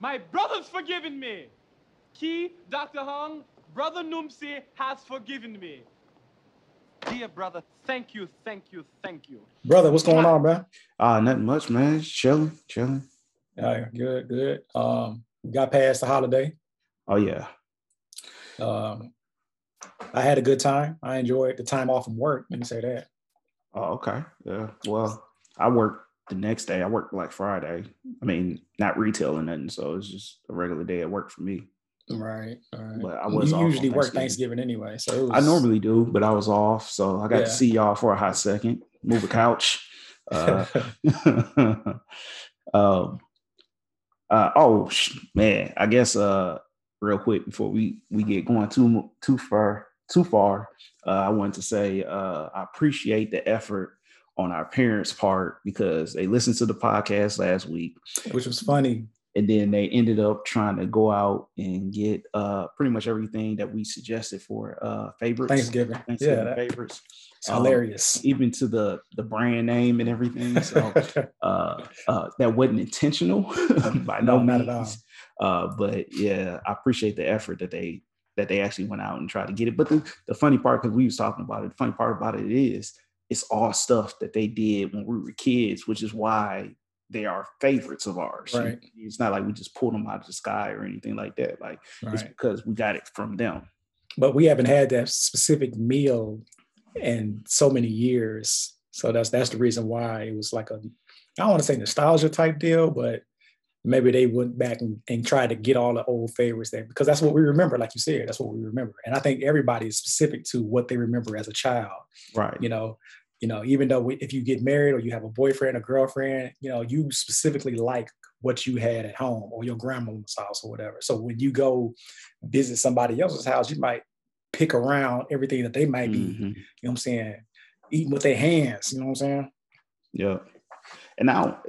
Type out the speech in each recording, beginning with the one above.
My brother's forgiven me. Key, Dr. Hung, Brother Numsi has forgiven me. Dear brother, thank you, thank you, thank you. Brother, what's going on, man? Uh, nothing much, man. Just chilling, chilling. Yeah, good, good. Um, got past the holiday. Oh yeah. Um, I had a good time. I enjoyed the time off from work. Let me say that. Oh, okay. Yeah. Well, I work the next day. I work like Friday. I mean, not retail or nothing, so it's just a regular day at work for me. Right, right. But I was you usually work Thanksgiving. Thanksgiving anyway, so it was, I normally do, but I was off, so I got Yeah. to see y'all for a hot second. Move a couch. Uh, um, uh, oh sh- man, I guess uh, real quick before we we get going too too far too far, uh, I wanted to say uh, I appreciate the effort on our parents' part because they listened to the podcast last week which was funny. and then they ended up trying to go out and get uh pretty much everything that we suggested for uh favorites Thanksgiving. Thanksgiving Yeah, that- favorites It's Um, hilarious. even to the the brand name and everything so uh uh that wasn't intentional by no, No, not at all. uh but yeah i appreciate the effort that they that they actually went out and tried to get it but the, the funny part because we was talking about it the funny part about it is it's all stuff that they did when we were kids which is why they are favorites of ours Right. it's not like we just pulled them out of the sky or anything like that like it's because we got it from them But we haven't had that specific meal in so many years. So that's that's the reason why it was like a I don't want to say nostalgia type deal, but maybe they went back and, and tried to get all the old favorites there because that's what we remember, like you said, that's what we remember. And I think everybody is specific to what they remember as a child. right You know, you know, even though if you get married or you have a boyfriend or girlfriend, you know, you specifically like what you had at home or your grandma's house or whatever. So when you go visit somebody else's house, you might pick around everything that they might be, you Mhm. know what I'm saying, eating with their hands, you know what I'm saying? Yeah. And now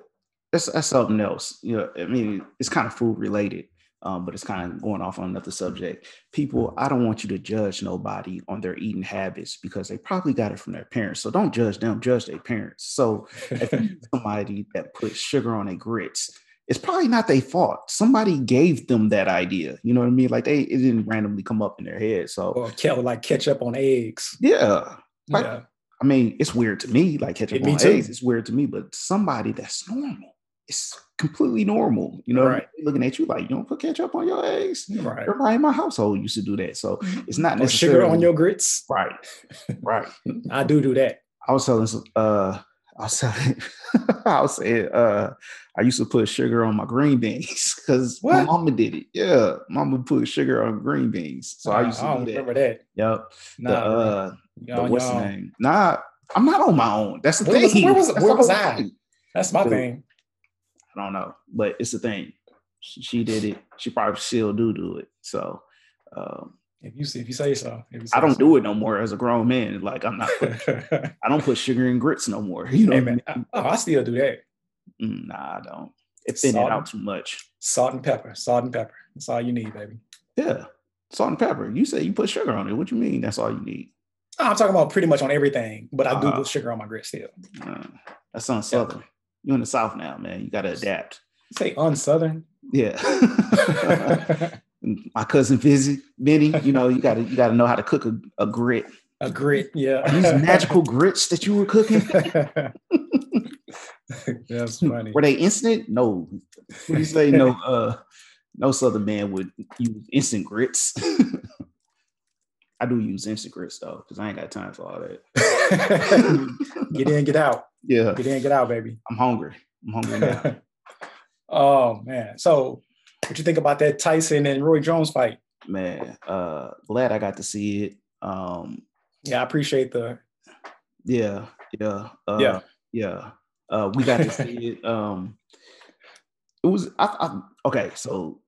that's, that's something else. You know, I mean, it's kind of food related, um, but it's kind of going off on another subject. People, I don't want you to judge nobody on their eating habits because they probably got it from their parents. So don't judge them, judge their parents. So if you somebody that puts sugar on their grits, it's probably not their fault. Somebody gave them that idea. You know what I mean? Like they it didn't randomly come up in their head. So or ke- like ketchup on eggs. yeah. Like, yeah. I mean, it's weird to me, like ketchup me on eggs. It's weird to me, but somebody that's normal, it's completely normal. You know? Right. Looking at you like you don't put ketchup on your eggs. Right. Everybody in my household used to do that, so it's not Or sugar necessarily on your grits. right. Right. I do do that. I was telling. Uh, I was telling. I was saying. Uh, I used to put sugar on my green beans because my mama did it. Yeah, mama put sugar on green beans, so I used to I don't do that. remember that. Yep. Nah, the uh, the what's the name? Nah, I'm not on my own. That's the Where was- thing. where was- That's where was I? That's my Dude. thing. I don't know, but it's the thing. She, she did it. She probably still do do it. So um, If you if you say so. You I don't so. do it no more as a grown man. Like I'm not. Put, I don't put sugar in grits no more. You know. hey what I man, mean? I, oh, I still do that. Mm, nah, I don't. It thin it out too much. Salt and pepper. Salt and pepper. That's all you need, baby. Yeah, salt and pepper. You say you put sugar on it. What you mean? That's all you need? I'm talking about pretty much on everything, but I do Uh, put sugar on my grits still. Uh, that sounds southern. You in the south now, man. You got to adapt. Say unsouthern. Yeah. My cousin Vizzy, Benny, you know, you gotta you gotta know how to cook a, a grit. a grit, yeah. These magical grits that you were cooking? That's funny. Were they instant? No. What do you say? No, uh, no southern man would use instant grits. I do use instant grits though, because I ain't got time for all that. get in, get out. Yeah, Get in, get out, baby. I'm hungry. I'm hungry now. oh man. So what you think about that Tyson and Roy Jones fight? Man, uh, glad I got to see it. Um, Yeah, I appreciate the yeah, yeah, uh, Yeah. yeah. Uh, we got to see it. Um, it was I, I, okay. So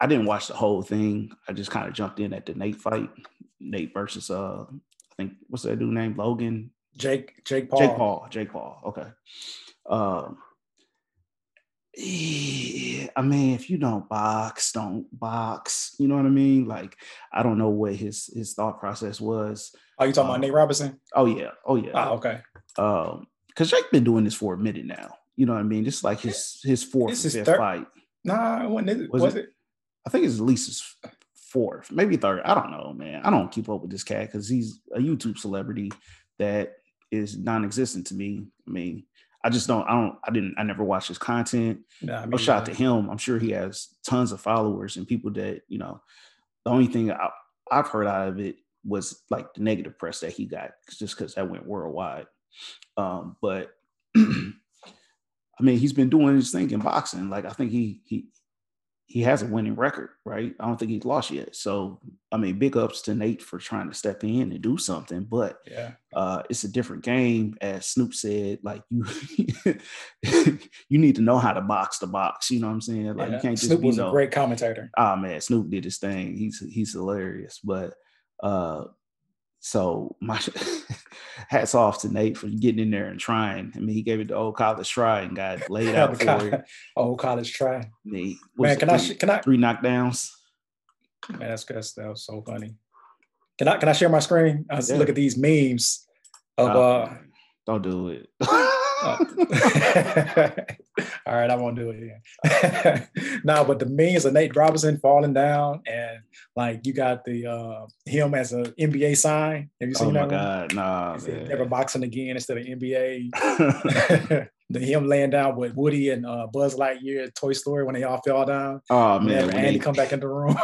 I didn't watch the whole thing. I just kind of jumped in at the Nate fight. Nate versus uh, I think what's that dude named Logan Jake Jake Paul. Jake Paul. Jake Paul. Okay. Um. I mean, if you don't box, don't box. You know what I mean? Like, I don't know what his his thought process was. Oh, you talking Uh, about Nate Robinson? Oh yeah. Oh yeah. Oh, okay. Um, because Jake been doing this for a minute now. You know what I mean? This like his his fourth This is fifth third- fight. Nah, when it, Was was, it- it? I think it's at least his fourth, maybe third. I don't know, man. I don't keep up with this cat because he's a YouTube celebrity that is non-existent to me. I mean, I just don't. I don't. I didn't. I never watched his content. Nah, I No shot uh, to him. I'm sure he has tons of followers and people that you know. The only thing I, I've heard out of it was like the negative press that he got, just because that went worldwide. Um, but I mean, he's been doing his thing in boxing. Like I think he he he has a winning record, right? I don't think he's lost yet. So I mean, big ups to Nate for trying to step in and do something. But Yeah, uh, it's a different game, as Snoop said. Like you, you need to know how to box the box. You know what I'm saying? Like yeah. you can't just Snoop be was a great commentator. Ah man, Snoop did his thing. He's he's hilarious. But uh, so my hats off to Nate for getting in there and trying. I mean, he gave it the old college try and got laid out for it. Old college try. What Man, can it, I sh- can I three knockdowns? Man, that's good. That was so funny. Can I can I share my screen? I was Yeah. look at these memes of Oh, uh don't do it. all right, I won't do it again. no, but the memes of Nate Robinson falling down and like you got the uh him as an NBA sign. Have you oh seen my that one? god, nah, He. Never boxing again instead of NBA. the him laying down with Woody and uh, Buzz Lightyear, Toy Story when they all fell down. oh man, and Andy they- come back in the room.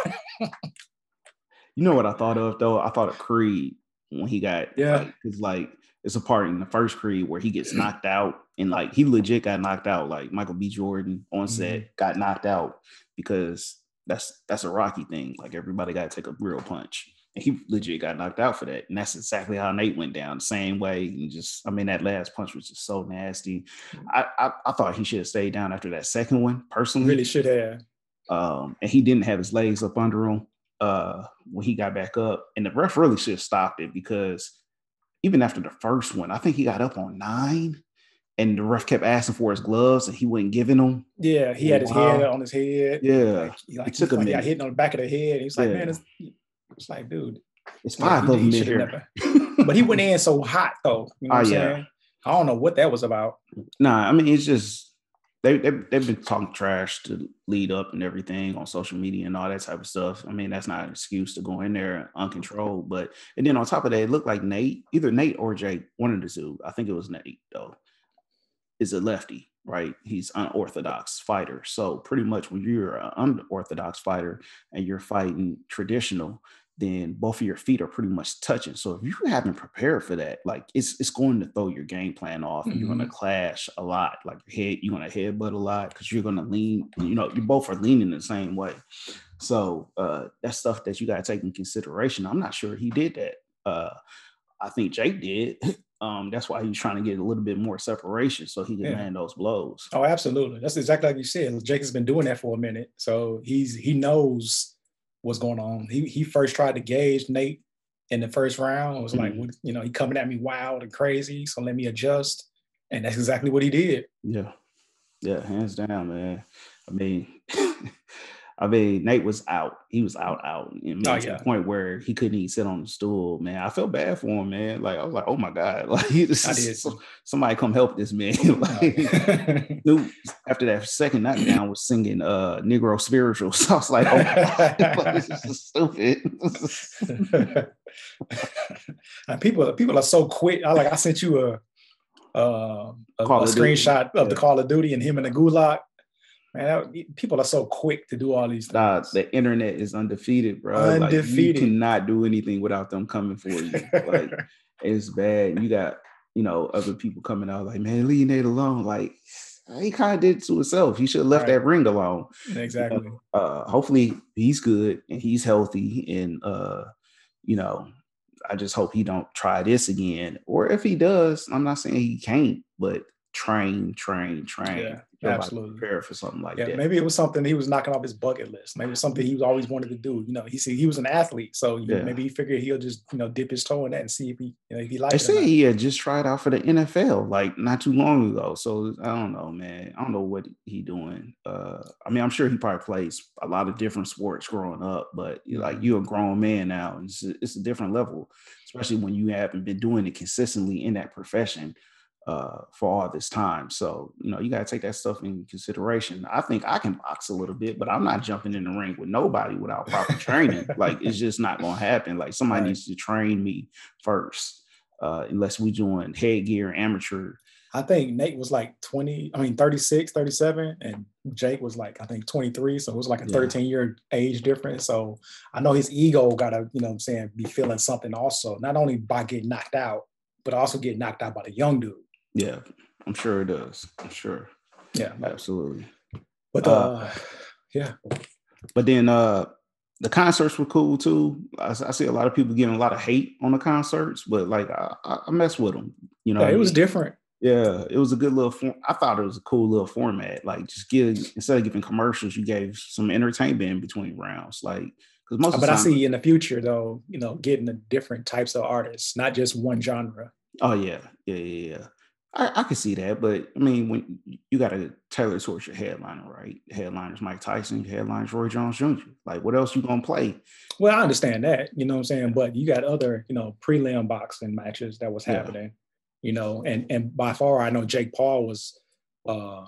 You know what I thought of though? I thought of Creed when he got Yeah. It's like it's a part in the first Creed where he gets knocked out and like he legit got knocked out. Like Michael B. Jordan on set Mm-hmm. got knocked out because that's that's a Rocky thing. Like everybody got to take a real punch. And he legit got knocked out for that. And that's exactly how Nate went down, the same way. And just, I mean, that last punch was just so nasty. I I, I thought he should have stayed down after that second one, personally really should have. um, and he didn't have his legs up under him uh, when he got back up. And the ref really should have stopped it because even after the first one, I think he got up on nine, and the ref kept asking for his gloves, and he wasn't giving them. Yeah, he had his Wow. head on his head. Yeah, Like, he, like, It took he a like, got hit on the back of the head. He was like, Yeah. man, it's, it's like, dude. it's five of them here. But he went in so hot though. You know oh, what Oh, I'm yeah. saying? I don't know what that was about. Nah, I mean it's just they, they they've been talking trash to lead up and everything on social media and all that type of stuff. I mean that's not an excuse to go in there uncontrolled. But and then on top of that, it looked like Nate, either Nate or Jake, one of the two. I think it was Nate though. Is a lefty, right? He's unorthodox fighter. So pretty much when you're an unorthodox fighter and you're fighting traditional, then both of your feet are pretty much touching. So if you haven't prepared for that, like it's it's going to throw your game plan off, and you're going to clash a lot. Like your head, you're going to headbutt a lot because you're going to lean. You know, you both are leaning the same way. So uh, that's stuff that you got to take in consideration. I'm not sure he did that. Uh, I think Jake did. Um, that's why he's trying to get a little bit more separation so he can Yeah. land those blows. Oh, absolutely. That's exactly like you said. Jake has been doing that for a minute. So he's he knows what's going on. He he first tried to gauge Nate in the first round. It was like, Mhm. what, you know, he coming at me wild and crazy. So let me adjust. And that's exactly what he did. Yeah. Yeah, hands down, man. I mean, I mean, Nate was out. He was out, out. I mean, Oh, to yeah. the point where he couldn't even sit on the stool, man. I felt bad for him, man. Like, I was like, oh my God. Like, is- somebody come help this man. like, Snoop, after that second knockdown, was singing uh Negro spirituals. So I was like, oh my God, like, this is stupid. and people people are so quick. I like I sent you a uh, a, a screenshot of the Call of Duty and him in the gulag. Man, that- people are so quick to do all these things. Nah, the internet is undefeated, bro. Like, Undefeated. you cannot do anything without them coming for you. Like, it's bad. You got, you know, other people coming out like, man, leave Nate alone. Like, he kind of did it to himself. He should have left Right. that ring alone. exactly. Uh, hopefully he's good and he's healthy. And uh, you know, I just hope he don't try this again. Or if he does, I'm not saying he can't, but train, train, train. Yeah, absolutely. Prepare for something like Yeah, that. maybe it was something he was knocking off his bucket list. Maybe it was something he was always wanted to do. You know, he see he was an athlete, so Yeah. maybe he figured he'll just you know dip his toe in that and see if he you know if he They likes it. or said he had just tried out for the NFL like not too long ago. So I don't know, man. I don't know what he doing. Uh, I mean, I'm sure he probably plays a lot of different sports growing up, but like Mhm. you're a grown man now. And it's a, it's a different level, especially when you haven't been doing it consistently in that profession uh, for all this time. So, you know, you got to take that stuff in consideration. I think I can box a little bit, but I'm not jumping in the ring with nobody without proper training. like, it's just not going to happen. Like, somebody right. needs to train me first, uh, unless we join headgear amateur. I think Nate was like 20, I mean, 36, 37, and Jake was like, I think 23. So it was like a 13 yeah. year age difference. So I know his ego got to, you know I'm saying, be feeling something also, not only by getting knocked out, but also getting knocked out by the young dude. Yeah, I'm sure it does. I'm sure. Yeah, absolutely. But uh, uh yeah. But then uh the concerts were cool too. I, I, see a lot of people getting a lot of hate on the concerts, but like I, I mess with them. You know, yeah, it was different. Yeah, it was a good little form. I thought it was a cool little format. Like just give instead of giving commercials, you gave some entertainment in between rounds. Like because most. But I see in the future though, you know, getting the different types of artists, not just one genre. Oh yeah, yeah, yeah, yeah. I, I can see that, but I mean, when you got to tailor towards your headliner, right? Headliners Mike Tyson, headliners Roy Jones Jr. Like, what else you gonna play? Well, I understand that, you know what I'm saying, but you got other, you know, prelim boxing matches that was happening, yeah. you know, and and by far, I know Jake Paul was, uh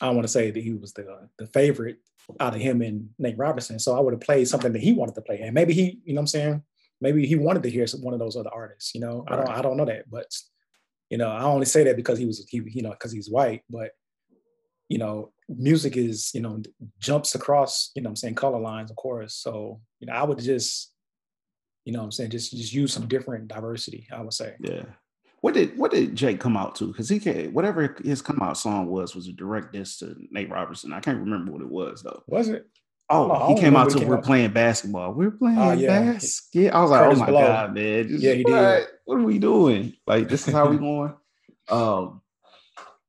I want to say that he was the the favorite out of him and Nate Robinson. So I would have played something that he wanted to play, and maybe he, you know, what I'm saying, maybe he wanted to hear some, one of those other artists. You know, right. I don't I don't know that, but you know, I only say that because he was he, you know, because he's white, but you know, music is, you know, jumps across, you know I'm saying, color lines, of course. So, you know, I would just, you know I'm saying, just just use some different diversity, I would say. Yeah. What did what did Jake come out to? Because he can whatever his come out song was was a direct diss to Nate Robertson. I can't remember what it was though. Was it? Oh, oh he came out to we're out. playing basketball. We're playing oh, yeah. basket. I was like, Kurtis oh my Blow. god, man! Yeah, he what? did. What are we doing? Like, this is how we going. Um,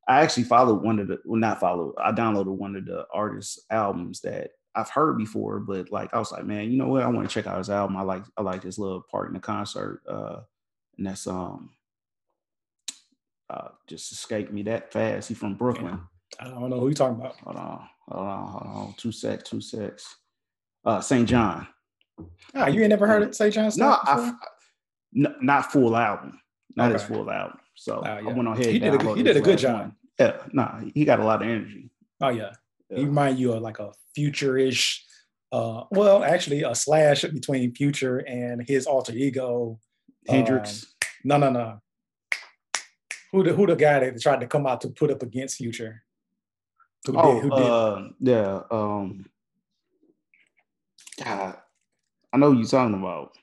I actually followed one of the well, not followed. I downloaded one of the artist's albums that I've heard before, but like I was like, man, you know what? I want to check out his album. I like I like this little part in the concert, uh, and that's um, uh, just escaped me that fast. He from Brooklyn. I don't know who you talking about. Hold on, hold on, hold on. Two sec, two secs. Uh, SAINt JHN. Ah, you ain't never heard of SAINt JHN? No, I, n- not full album, not okay. his full album. So uh, yeah. I went on ahead. He did a, he did a good job. One. Yeah, nah, he got a lot of energy. Oh yeah, yeah. he remind you of like a future-ish. Uh, well, actually, a slash between Future and his alter ego, Hendrix. Um, no, no, no. Who the who the guy that tried to come out to put up against Future? Who oh, did, who did? Uh, yeah. Um, God, I know you're talking about.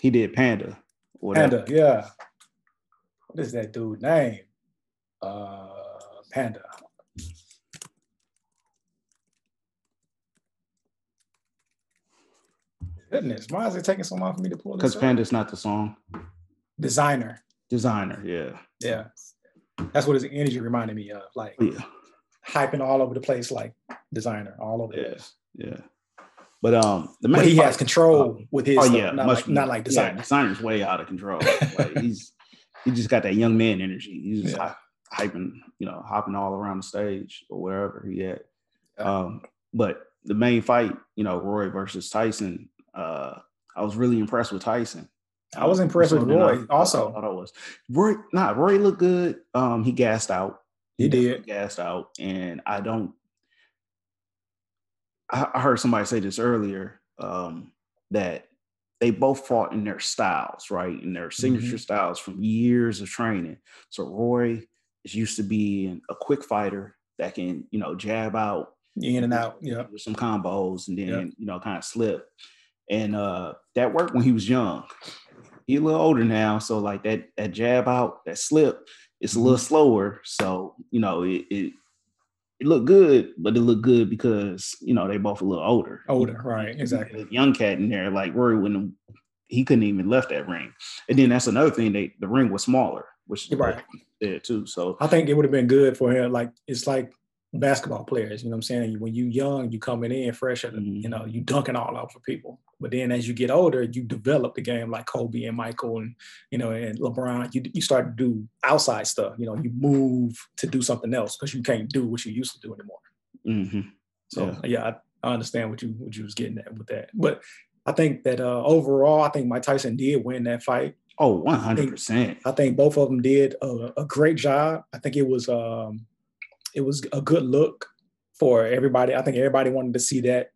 He did Panda. Panda, yeah. What is that dude name? Uh, Panda. Goodness, why is it taking so long for me to pull this? Because Panda's not the song. Desiigner. Desiigner, yeah. Yeah. That's what his energy reminded me of. Like yeah. hyping all over the place, like Desiigner, all over yeah. the place. Yeah. But um the but he has control uh, with his oh, yeah, not, much, like, not like Desiigner. Yeah, Desiigner's way out of control. like he's he just got that young man energy. He's just yeah. hyping, you know, hopping all around the stage or wherever he at. Um, but the main fight, you know, Roy versus Tyson, uh, I was really impressed with Tyson. I was impressed with Roy also. I, I was. Roy, not nah, Roy looked good. Um, he gassed out. He, he did gassed out, and I don't. I, I heard somebody say this earlier um, that they both fought in their styles, right? In their signature mm-hmm. styles from years of training. So Roy is used to being a quick fighter that can, you know, jab out in and out, yeah, with some combos, and then yep. you know, kind of slip. And uh that worked when he was young he a little older now, so like that that jab out, that slip, it's a little mm-hmm. slower. So you know it, it it looked good, but it looked good because you know they both a little older. Older, right? Exactly. Young cat in there, like Rory wouldn't. He couldn't even left that ring, and then that's another thing. They the ring was smaller, which right there too. So I think it would have been good for him. Like it's like basketball players. You know what I'm saying? When you young, you coming in fresh, mm-hmm. you know, you dunking all over people. But then as you get older, you develop the game like Kobe and Michael and you know and LeBron. You you start to do outside stuff. You know, you move to do something else because you can't do what you used to do anymore. Mm-hmm. So yeah, yeah I, I, understand what you what you was getting at with that. But I think that uh, overall, I think Mike Tyson did win that fight. Oh, 100 percent. I think both of them did a, a, great job. I think it was um, it was a good look for everybody. I think everybody wanted to see that.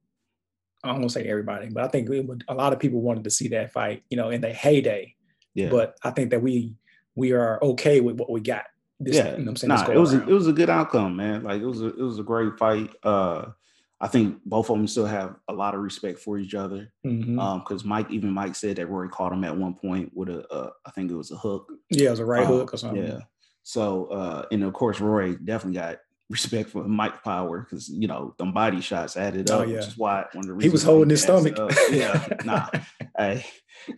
I don't want to say everybody, but I think would, a lot of people wanted to see that fight, you know, in the heyday. Yeah. But I think that we we are okay with what we got. This, yeah, you know I'm saying? Nah, it was a, it was a good outcome, man. Like it was a, it was a great fight. Uh, I think both of them still have a lot of respect for each other. Because mm-hmm. um, Mike, even Mike said that Roy caught him at one point with a, uh, I think it was a hook. Yeah, it was a right um, hook or something. Yeah. So, uh, and of course, Roy definitely got respect for Mike Power because you know them body shots added oh, up, oh, yeah. which is why one of the he was holding his stomach. yeah, nah. I,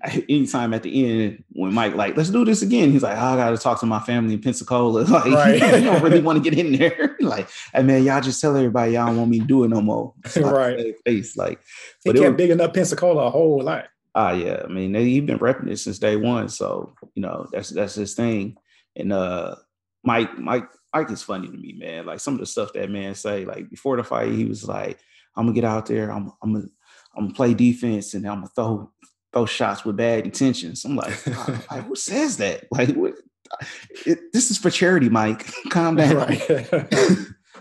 I, anytime at the end when Mike like, let's do this again, he's like, oh, I got to talk to my family in Pensacola. Like, right. you don't really want to get in there. like, hey man, y'all just tell everybody y'all don't want me to do it no more. right. Face like, but he kept big enough Pensacola a whole lot. Ah, yeah. I mean, he's been repping it since day one, so you know that's that's his thing. And uh, Mike, Mike Ike is funny to me, man. Like some of the stuff that man say, like before the fight, he was like, "I'm gonna get out there, I'm, I'm gonna, I'm gonna play defense, and I'm gonna throw, throw shots with bad intentions." I'm like, oh, like who says that? Like, what? It, this is for charity, Mike. Calm down.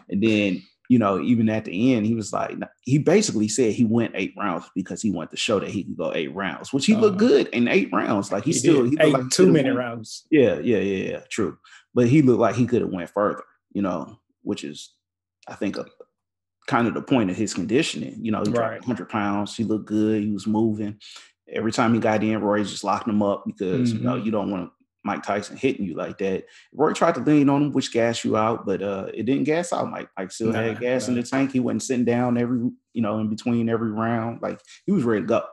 and then, you know, even at the end, he was like, he basically said he went eight rounds because he wanted to show that he could go eight rounds, which he uh, looked good in eight rounds. Like he, he still, he eight like two minute rounds. Yeah, yeah, yeah, yeah. True but he looked like he could have went further, you know, which is, I think, a, kind of the point of his conditioning. You know, he right. 100 pounds. He looked good. He was moving. Every time he got in, Roy just locked him up because mm-hmm. you know mm-hmm. you don't want Mike Tyson hitting you like that. Roy tried to lean on him, which gassed you out, but uh, it didn't gas out. Mike Mike still nah, had gas nah. in the tank. He wasn't sitting down every, you know, in between every round. Like he was ready to go.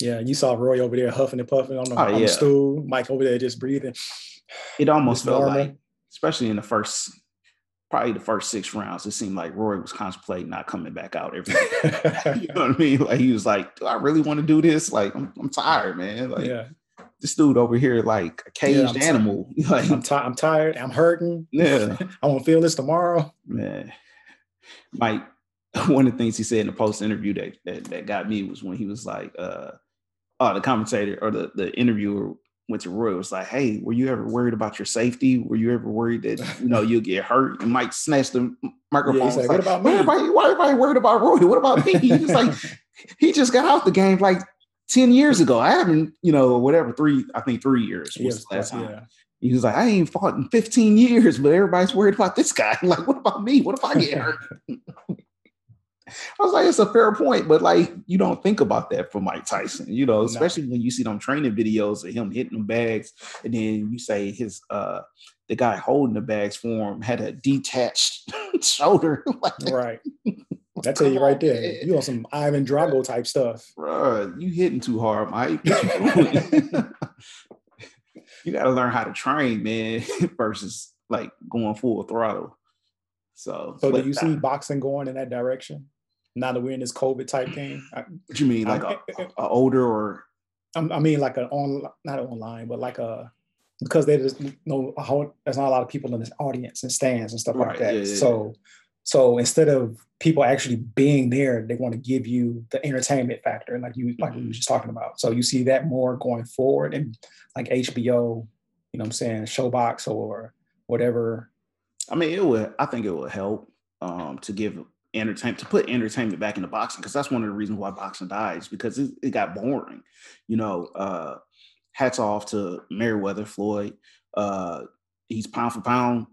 Yeah, you saw Roy over there huffing and puffing on the, oh, on yeah. the stool. Mike over there just breathing. It almost felt normal. like especially in the first probably the first six rounds, it seemed like Roy was contemplating not coming back out every you know what I mean? Like he was like, Do I really want to do this? Like, I'm, I'm tired, man. Like yeah. this dude over here, like a caged yeah, animal. T- like I'm, t- I'm tired, I'm hurting. Yeah. I won't feel this tomorrow. Man. Mike, one of the things he said in the post interview that, that that got me was when he was like, uh, oh, the commentator or the, the interviewer went to Roy was like, "Hey, were you ever worried about your safety? Were you ever worried that you know you'll get hurt?" And Mike snatched the microphone. Yeah, like, "What about me? Why everybody, why everybody worried about Roy? What about me?" He's like, "He just got out the game like ten years ago. I haven't, you know, whatever three, I think three years was the last time." Yeah. He was like, I ain't fought in 15 years, but everybody's worried about this guy. Like, what about me? What if I get hurt? I was like, it's a fair point, but like you don't think about that for Mike Tyson, you know, especially no. when you see them training videos of him hitting the bags, and then you say his uh the guy holding the bags for him had a detached shoulder. right. I tell you right there, man. you on some Ivan Drago type stuff. Bro, you hitting too hard, Mike. you gotta learn how to train, man, versus like going full throttle. So, so do you see boxing going in that direction? Now that we're in this COVID type thing. what do you mean, like a, a, older or? I mean, like an on, not online, but like a because there's no there's not a lot of people in this audience and stands and stuff right. like that. Yeah, yeah, so so instead of people actually being there, they want to give you the entertainment factor, like you like we were just talking about. So you see that more going forward, and like HBO, you know, what I'm saying Showbox or whatever. I mean, it would. I think it would help um, to give entertainment to put entertainment back into boxing because that's one of the reasons why boxing dies because it, it got boring you know uh hats off to Mayweather Floyd uh he's pound for pound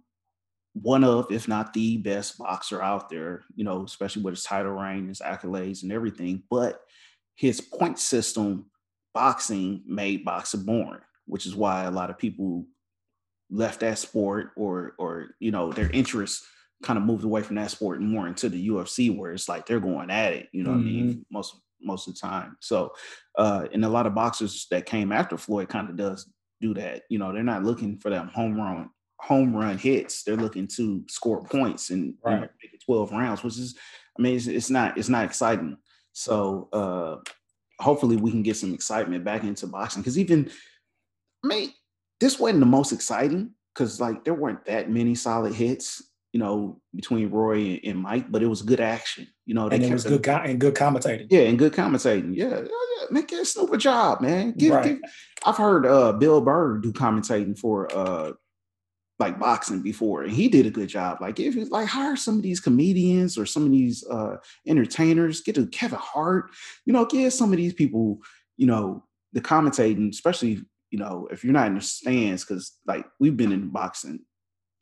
one of if not the best boxer out there you know especially with his title reign his accolades and everything but his point system boxing made boxing boring which is why a lot of people left that sport or or you know their interest kind of moved away from that sport and more into the UFC where it's like they're going at it, you know mm-hmm. what I mean? Mm-hmm. Most most of the time. So uh and a lot of boxers that came after Floyd kind of does do that. You know, they're not looking for them home run home run hits. They're looking to score points and right. you know, 12 rounds, which is I mean it's, it's not it's not exciting. So uh hopefully we can get some excitement back into boxing because even I mean this wasn't the most exciting because like there weren't that many solid hits you know, between Roy and, Mike, but it was good action. You know, and it was good guy and good commentating. Yeah, and good commentating. Yeah, yeah, man, give Snoop a job, man. Give, right. give, I've heard uh, Bill Burr do commentating for uh, like boxing before, and he did a good job. Like if it's like hire some of these comedians or some of these uh, entertainers, get to Kevin Hart, you know, give some of these people, you know, the commentating, especially you know, if you're not in the stands, because like we've been in boxing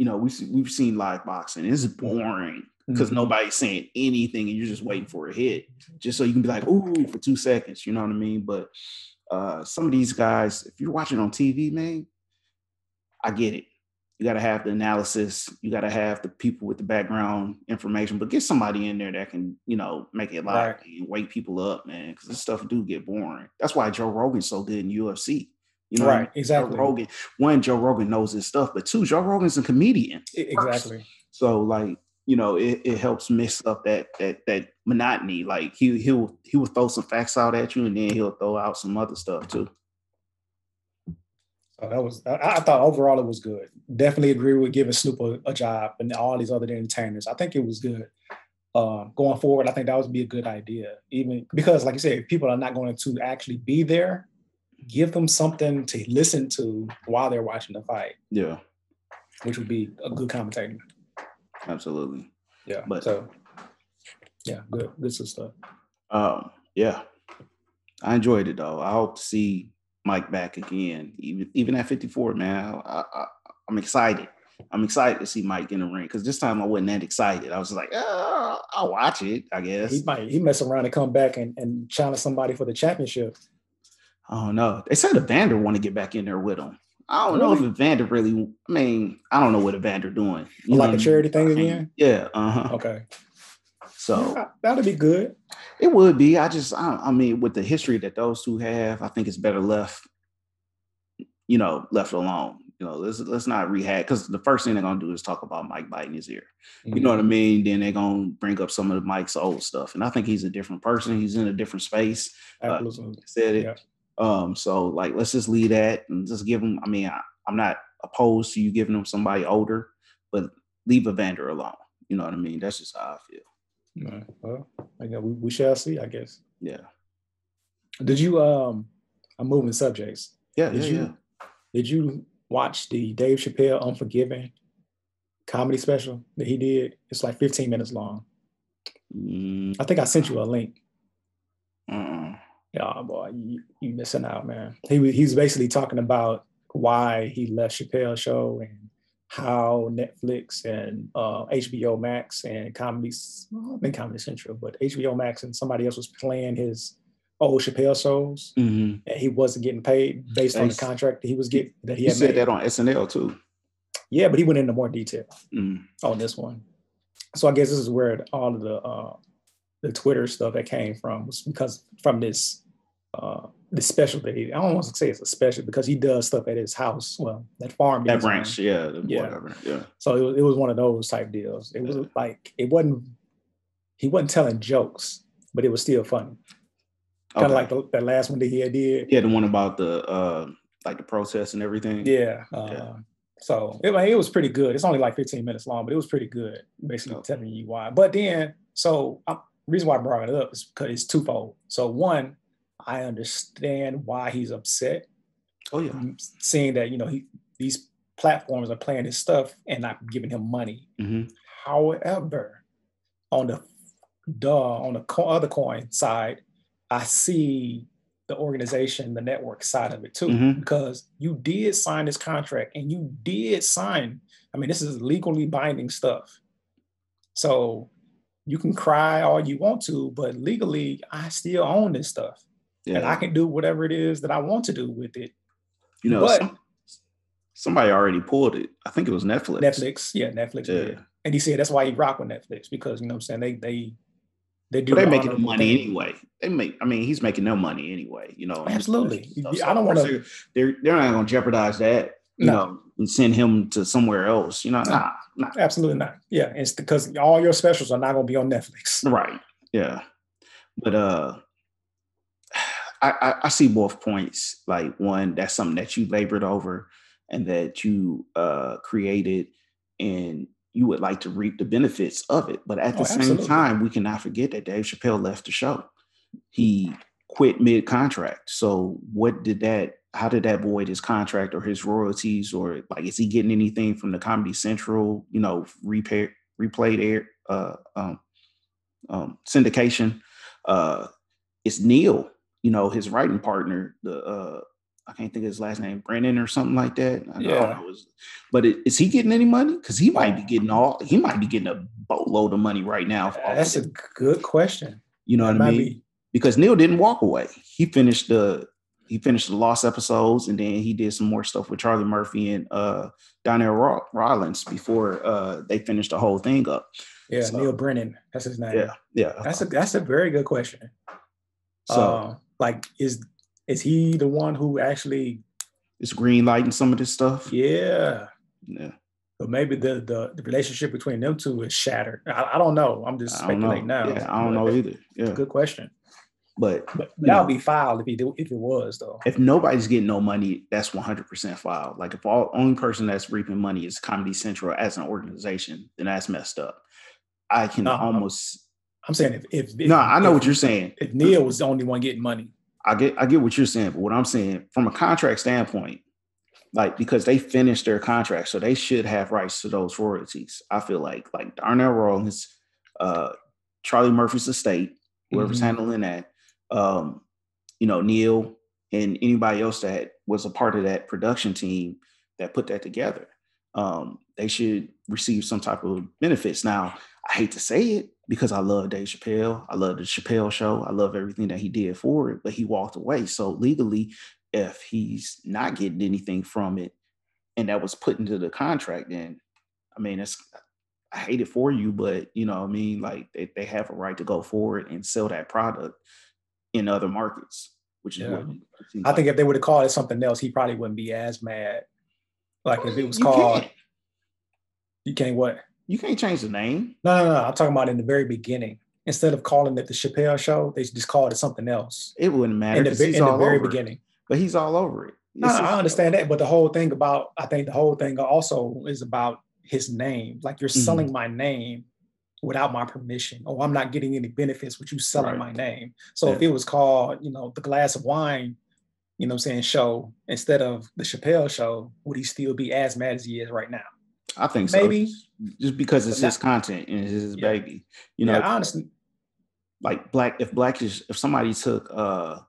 you know, we've we've seen live boxing. It's boring because mm-hmm. nobody's saying anything and you're just waiting for a hit, just so you can be like, ooh, for two seconds. You know what I mean? But uh, some of these guys, if you're watching on TV, man, I get it. You got to have the analysis. You got to have the people with the background information, but get somebody in there that can, you know, make it live right. and wake people up, man. Because this stuff do get boring. That's why Joe Rogan's so good in UFC. You know, right? Exactly. Joe Rogan. One, Joe Rogan knows his stuff, but two, Joe Rogan's a comedian. Exactly. So like, you know, it, it helps mix up that that that monotony. Like he he'll he will throw some facts out at you, and then he'll throw out some other stuff too. So that was I, I thought overall it was good. Definitely agree with giving Snoop a, a job and all these other entertainers. I think it was good. Um, going forward, I think that would be a good idea. Even because, like you said, people are not going to actually be there give them something to listen to while they're watching the fight. Yeah. Which would be a good commentator. Absolutely. Yeah. But so yeah, good, good stuff. Um, yeah. I enjoyed it though. I hope to see Mike back again, even even at 54, man. I, I, I'm excited. I'm excited to see Mike in the ring because this time I wasn't that excited. I was like, oh, I'll watch it, I guess. He might he mess around and come back and, and challenge somebody for the championship. I don't know. They said Evander want to get back in there with him. I don't really? know if Evander really. I mean, I don't know what Evander doing. You like a charity thing again? Yeah. Uh huh. Okay. So yeah, that'd be good. It would be. I just, I, I, mean, with the history that those two have, I think it's better left, you know, left alone. You know, let's let's not rehash because the first thing they're gonna do is talk about Mike biting his ear. Mm-hmm. You know what I mean? Then they're gonna bring up some of Mike's old stuff, and I think he's a different person. He's in a different space. Absolutely. Uh, said it. Yeah. Um, so like let's just leave that and just give them. I mean, I, am not opposed to you giving them somebody older, but leave Evander alone. You know what I mean? That's just how I feel. Right. Well, I guess we, we shall see, I guess. Yeah. Did you um I'm moving subjects. Yeah, did yeah, you yeah. did you watch the Dave Chappelle Unforgiven comedy special that he did? It's like 15 minutes long. Mm. I think I sent you a link. Uh-uh. Yeah, boy, you, you missing out, man. He he's basically talking about why he left Chappelle show and how Netflix and uh, HBO Max and Comedy, well, I think Comedy Central, but HBO Max and somebody else was playing his old Chappelle shows, mm-hmm. and he wasn't getting paid based on the contract that he was getting. That he, he said made. that on SNL too. Yeah, but he went into more detail mm. on this one. So I guess this is where all of the uh, the Twitter stuff that came from was because from this uh the special that he I don't want to say it's a special because he does stuff at his house. Well, that farm that branch, yeah, yeah. Whatever. Yeah. So it was, it was one of those type deals. It was yeah. like it wasn't he wasn't telling jokes, but it was still funny. Kind of like the, that last one that he had did. Yeah, the one about the uh like the protest and everything. Yeah. Uh, yeah. So it, it was pretty good. It's only like 15 minutes long, but it was pretty good, basically okay. telling you why. But then, so um, reason why I brought it up is because it's twofold. So one, I understand why he's upset. Oh yeah, seeing that you know he these platforms are playing his stuff and not giving him money. Mm-hmm. However, on the duh on the co- other coin side, I see the organization, the network side of it too, mm-hmm. because you did sign this contract and you did sign. I mean, this is legally binding stuff. So you can cry all you want to, but legally, I still own this stuff yeah. and I can do whatever it is that I want to do with it. You know, but, some, somebody already pulled it. I think it was Netflix. Netflix, yeah, Netflix. Yeah. And he said that's why he rock with Netflix because you know what I'm saying they they they do. But they're making money thing. anyway. They make. I mean, he's making no money anyway. You know. Absolutely. So I don't want to. They're they're not going to jeopardize that. You no. know, and send him to somewhere else. You know, no. nah, nah. Absolutely not. Yeah, it's because all your specials are not going to be on Netflix. Right. Yeah. But uh, I, I, see both points. Like one, that's something that you labored over and that you uh, created, and you would like to reap the benefits of it. But at the Oh, same absolutely. time, we cannot forget that Dave Chappelle left the show. He quit mid contract. So what did that? How did that void his contract or his royalties or like is he getting anything from the Comedy Central? You know, repair replayed air uh, um, um, syndication. Uh, it's Neal. You know, his writing partner. The uh, I can't think of his last name, Brennan or something like that. I Yeah. It's- But it, is he getting any money? Because he might be getting all. He might be getting a boatload of money right now. That's a good question. you know That what I mean? be- Because Neal didn't walk away. He finished the he finished the lost episodes, and then he did some more stuff with Charlie Murphy and uh Donnell Rawlings before uh they finished the whole thing up. Yeah, So- Neal Brennan. That's his name. Yeah, yeah. That's a that's a very good question. so Uh, like, is is he the one who actually? is green lighting some of this stuff. Yeah, Yeah. but maybe the the, the relationship between them two is shattered. I, I don't know. I'm just I don't know. speculating now. Yeah, I don't know either. Yeah. Good question. But But that would be filed if he do if it was though. if nobody's getting no money, that's 100% filed. Like if all only person that's reaping money is Comedy Central as an organization, then that's messed up. I can No, almost I'm saying if if, if no, I know if, what you're saying. If Neal was the only one getting money, I get I get what you're saying, but what I'm saying from a contract standpoint, like because they finished their contract, so they should have rights to those royalties. I feel like like Darnell Rawlings, uh, Charlie Murphy's estate, whoever's Mhm. handling that, um, you know Neal and anybody else that was a part of that production team that put that together, um, they should receive some type of benefits. Now, I hate to say it because I love Dave Chappelle. I love the Chappelle show. I love everything that he did for it, but he walked away. So legally, if he's not getting anything from it and that was put into the contract, then I mean, it's I hate it for you, but you know, what I mean, like they, they have a right to go forward and sell that product in other markets, which is Yeah. what I think if they would have called it something else, he probably wouldn't be as mad. Like if it was You called, can't- you can't what? You can't change the name. No, no, no. I'm talking about in the very beginning. Instead of calling it the Chappelle Show, they just called it something else It wouldn't matter in the, 'cause ve- he's in the very over it. beginning. But he's all over it. No, no, I understand that, but the whole thing about I think the whole thing also is about his name. Like you're Mhm. selling my name without my permission, or I'm not getting any benefits with you selling Right. my name. So if it was called, you know, the glass of wine, you know, what I'm saying show instead of the Chappelle show, would he still be as mad as he is right now? I think so. Maybe. just because it's his content and it's his Yeah. baby. You know, yeah, honestly, like black if black is if somebody took uh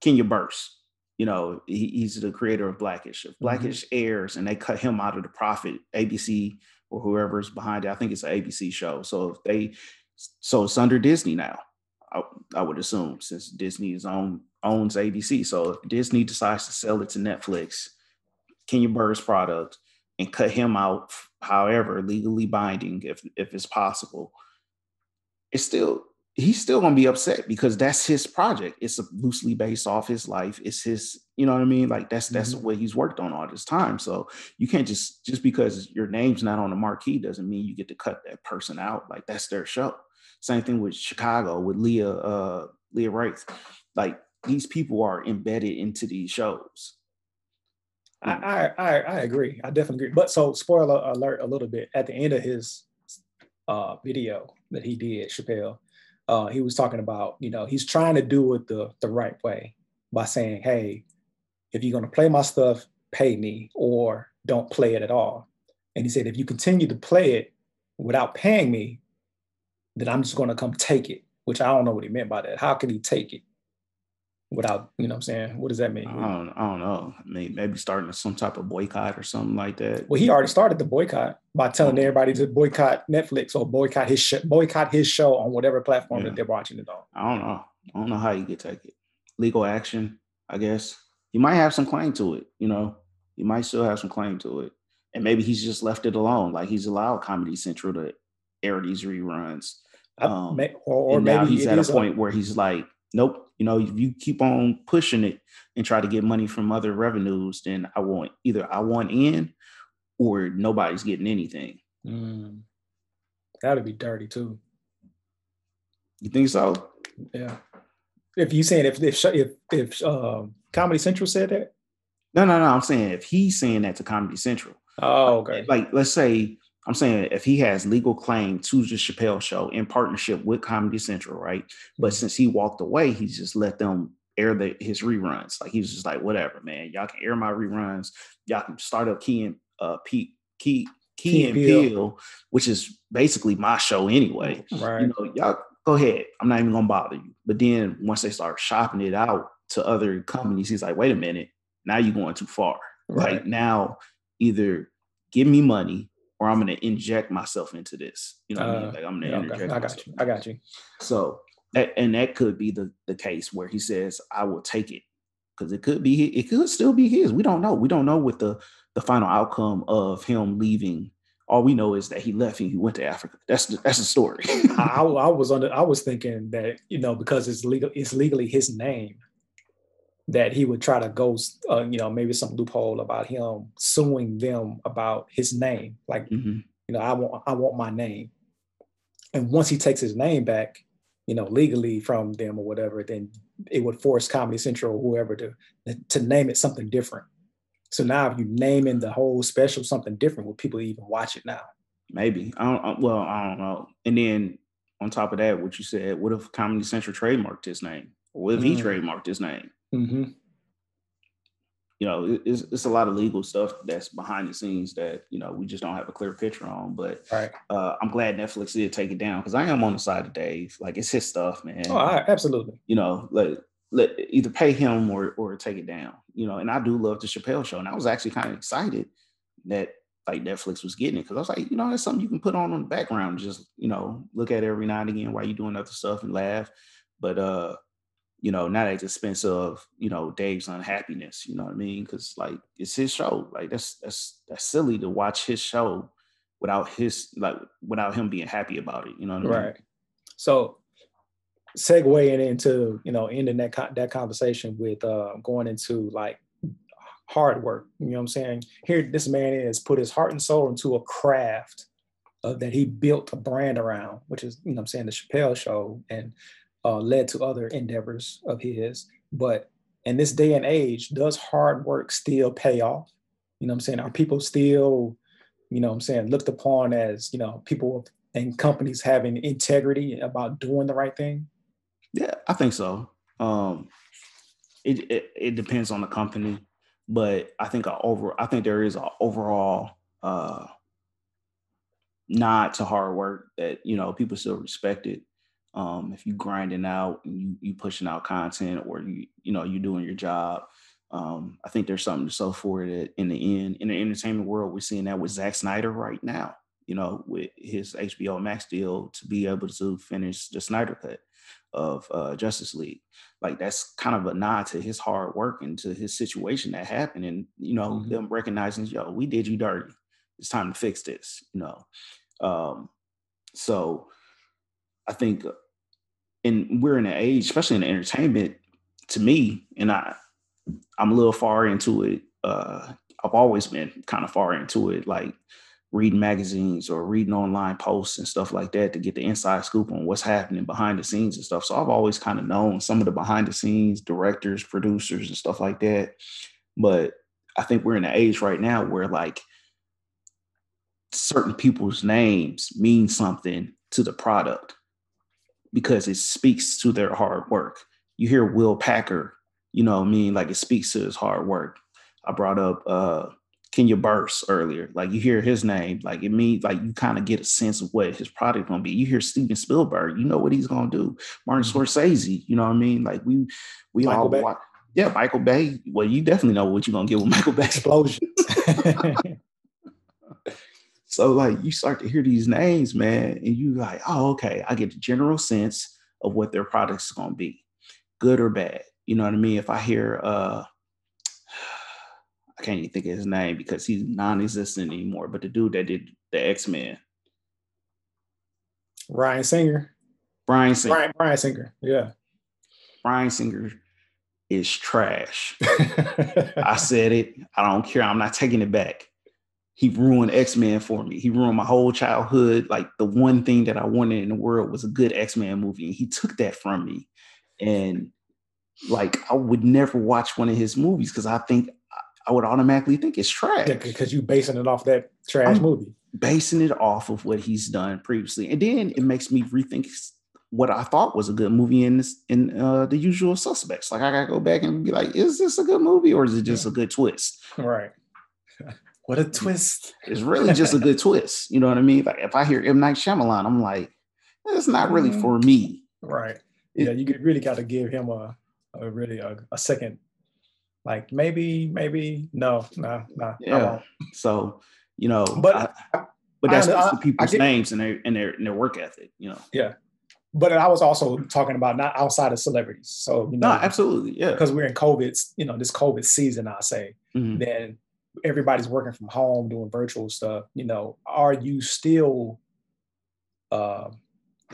Kenya Barris, you know, he, he's the creator of Black-ish. If Black-ish airs and they cut him out of the profit, ABC or whoever's behind it, I think it's an ABC show. So if they so it's under Disney now, I, I would assume, since Disney is own owns ABC. So if Disney decides to sell it to Netflix, Kenya Barris' product, and cut him out, however legally binding, if if it's possible, it's still he's still gonna be upset because that's his project. It's loosely based off his life. It's his, you know what I mean? Like that's that's what he's worked on all this time. So you can't just just because your name's not on the marquee doesn't mean you get to cut that person out. Like that's their show. Same thing with Chicago with Leah uh Leah Wright. Like these people are embedded into these shows. I, I I I agree. I definitely agree. But so spoiler alert a little bit at the end of his uh video that he did, Chappelle, uh, he was talking about, you know, he's trying to do it the the right way by saying, hey, if you're gonna play my stuff, pay me or don't play it at all. And he said, if you continue to play it without paying me, then I'm just gonna come take it, which I don't know what he meant by that. How can he take it without, you know what I'm saying? What does that mean? I don't, I don't know. Maybe, maybe starting some type of boycott or something like that. Well, he already started the boycott by telling everybody to boycott Netflix or boycott his sh- boycott his show on whatever platform Yeah. that they're watching it on. I don't know. I don't know how you could take it. Legal action, I guess. He might have some claim to it, you know. He might still have some claim to it. And maybe he's just left it alone. Like he's allowed Comedy Central to air these reruns. Um, may- or or and now maybe he's at a- point where he's like, nope, you know, if you keep on pushing it and try to get money from other revenues, then I want either I want in or nobody's getting anything. Mm. that'd be dirty too. You think so? Yeah. If you saying if if if if um, Comedy Central said that, No, no, no. I'm saying if he's saying that to Comedy Central, oh okay, like let's say I'm saying if he has legal claim to the Chappelle show in partnership with Comedy Central, right? But Mm-hmm. since he walked away, he's just let them air the his reruns. Like he's just like, whatever, man. Y'all can air my reruns. Y'all can start up Key and uh Pete Key Key, Key and. Peele, which is basically my show anyway. Right. You know, y'all go ahead. I'm not even gonna bother you. But then once they start shopping it out to other companies, he's like, wait a minute, now you're going too far. Like Right. now, either give me money or I'm gonna inject myself into this. You know what I mean? Uh, Like I'm gonna Yeah, okay. I got you. I got you. So and that could be the the case where he says, I will take it. Because it could be it could still be his. We don't know. We don't know what the the final outcome of him leaving. All we know is that he left and he went to Africa. That's the, that's the story. I, I I was under. I was thinking that you know because it's legal, it's legally his name. That he would try to go, uh, you know, maybe some loophole about him suing them about his name. Like, Mhm. you know, I want, I want my name. And once he takes his name back, you know, legally from them or whatever, then it would force Comedy Central or whoever to to name it something different. So now, if you naming the whole special something different, will people even watch it now? Maybe. I don't. I- Well, I don't know. And then on top of that, what you said, what if Comedy Central trademarked his name? What if he Mm. trademarked his name? Hmm You know, it's, it's a lot of legal stuff that's behind the scenes that you know we just don't have a clear picture on. But Right. uh, I'm glad Netflix did take it down because I am on the side of Dave. Like it's his stuff, man. Oh, I, absolutely. you know, let let either pay him or or take it down. You know, and I do love the Chappelle show, and I was actually kind of excited that like Netflix was getting it because I was like, you know, that's something you can put on in the background, just you know, look at every now and again while you're doing other stuff and laugh. But uh, you know, not at the expense of you know Dave's unhappiness. You know what I mean? Because like it's his show. Like that's that's that's silly to watch his show without his like without him being happy about it. You know what I mean? Right. So, segueing into you know ending that con- that conversation with uh, going into like hard work. You know what I'm saying? Here, this man is put his heart and soul into a craft uh, that he built a brand around, which is you know what I'm saying the Chappelle Show, and uh, led to other endeavors of his. But in this day and age, does hard work still pay off? You know what I'm saying? Are people still, you know I'm saying, looked upon as, you know, people and companies having integrity about doing the right thing? Yeah, I think so. Um, it, it it depends on the company, but I think a over I think there is an overall uh nod to hard work that you know people still respect it. Um, if you grinding out and you you pushing out content or you you know you doing your job, um, I think there's something to show for it in the end. In the entertainment world, we're seeing that with Zack Snyder right now. You know, with his HBO Max deal to be able to finish the Snyder cut of uh, Justice League. Like that's kind of a nod to his hard work and to his situation that happened, and you know Mhm. them recognizing, yo, we did you dirty. It's time to fix this. You know, um, so I think, and we're in an age, especially in entertainment, to me, and I, I'm a little far into it. Uh, I've always been kind of far into it, like reading magazines or reading online posts and stuff like that to get the inside scoop on what's happening behind the scenes and stuff. So I've always kind of known some of the behind the scenes directors, producers, and stuff like that. But I think we're in an age right now where like certain people's names mean something to the product because it speaks to their hard work. You hear Will Packer, you know what I mean? Like it speaks to his hard work. I brought up uh Kenya Barris earlier. Like you hear his name, like it means like you kind of get a sense of what his product gonna be. You hear Steven Spielberg, you know what he's gonna do. Martin Mhm. Scorsese, you know what I mean? Like we we Michael all Bay. watch. Yeah, Michael Bay. Well, you definitely know what you're gonna get with Michael Bay. Explosions. So like you start to hear these names, man, and you like, oh, okay, I get the general sense of what their product's gonna be, good or bad. You know what I mean? If I hear uh I can't even think of his name because he's non-existent anymore, but the dude that did the X-Men, Ryan Singer. Brian Singer. Brian, Brian Singer. Yeah. Brian Singer is trash. I said it. I don't care. I'm not taking it back. He ruined X Men for me. He ruined my whole childhood. Like the one thing that I wanted in the world was a good X Men movie, and he took that from me. And like I would never watch one of his movies because I think I would automatically think it's trash. because you basing it off that trash I'm- movie. basing it off of what he's done previously, and then it makes me rethink what I thought was a good movie in this in uh, the Usual Suspects. Like I gotta go back and be like, is this a good movie or is it just a good twist? Right. what a twist! It's really just a good twist. You know what I mean? Like if I hear M Night Shyamalan, I'm like, it's not really Mhm. for me. Right. Yeah, you really got to give him a, a really a, a second. Like maybe, maybe no, no, no. Yeah. So you know, But I- but I that's I- the I people's get- names and their and their and their work ethic. You know, Yeah. But I was also talking about not outside of celebrities. So you no, absolutely, yeah. because we're in COVID, you know, this COVID season, I say, Mhm. then everybody's working from home doing virtual stuff. You know, are you still, uh,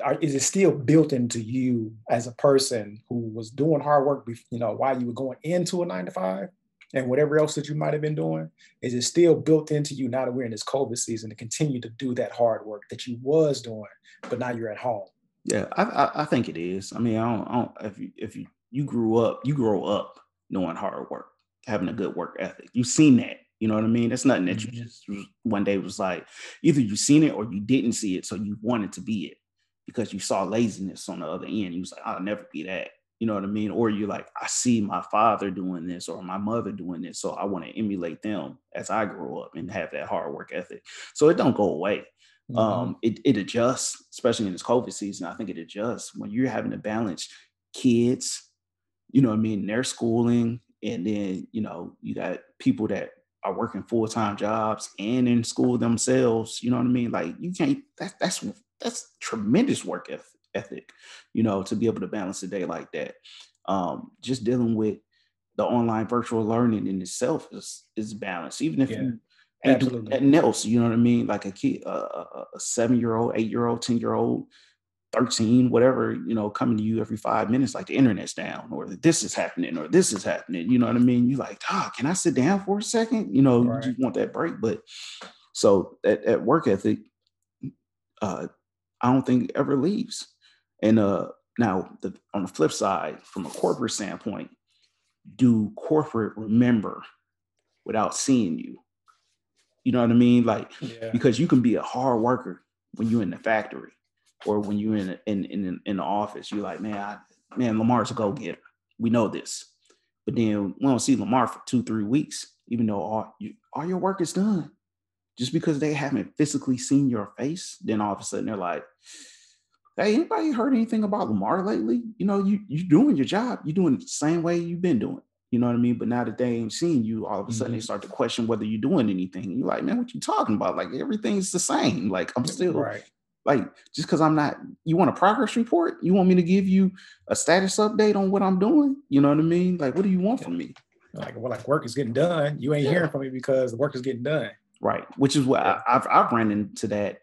are, is it still built into you as a person who was doing hard work, you know, while you were going into a nine to five and whatever else that you might have been doing? Is it still built into you now that we're in this COVID season to continue to do that hard work that you was doing, but now you're at home? Yeah, I, I I think it is. I mean, I don't, I don't if you if you you grew up, you grow up knowing hard work, having a good work ethic. You've seen that. You know what I mean? It's nothing that you Mhm. just one day was like either you seen it or you didn't see it, so you wanted to be it because you saw laziness on the other end. You was like, I'll never be that. You know what I mean? Or you're like, I see my father doing this or my mother doing this, so I want to emulate them as I grow up and have that hard work ethic. So it don't go away Mhm. um it, it adjusts especially in this covid season i think it adjusts when you're having to balance kids you know what i mean their schooling and then you know you got people that are working full-time jobs and in school themselves you know what i mean? Like you can't that, that's that's tremendous work ethic you know to be able to balance a day like that. Um just dealing with the online virtual learning in itself is is balanced even if Yeah, you ain't doing absolutely. nothing else you know what i mean? Like a kid a seven year old eight year old ten year old 13 whatever you know coming to you every five minutes like the internet's down or this is happening or this is happening you know what i mean? You like ah can i sit down for a second? You know Right. you want that break but so that, that work ethic uh i don't think ever leaves. And uh now the on the flip side from a corporate standpoint do corporate remember without seeing you? You know what i mean? Like yeah. because you can be a hard worker when you're in the factory or when you're in in in, in the office. You're like, man, I, man, Lamar's a go getter. We know this, but then we don't see Lamar for two three weeks, even though all you, all your work is done. Just because they haven't physically seen your face, then all of a sudden they're like, "Hey, anybody heard anything about Lamar lately? You know, you you doing your job. you're doing it the same way you've been doing. You know what I mean? But now that they ain't seeing you, all of a sudden they Mhm. start to question whether you're doing anything. You're like, man, what you talking about? Like everything's the same. Like I'm still right. Like just because I'm not. You want a progress report? You want me to give you a status update on what I'm doing? You know what I mean? Like, what do you want from me? Like, well, like work is getting done. You ain't Yeah. hearing from me because the work is getting done. Right. Which is what Yeah. I, I've I've ran into that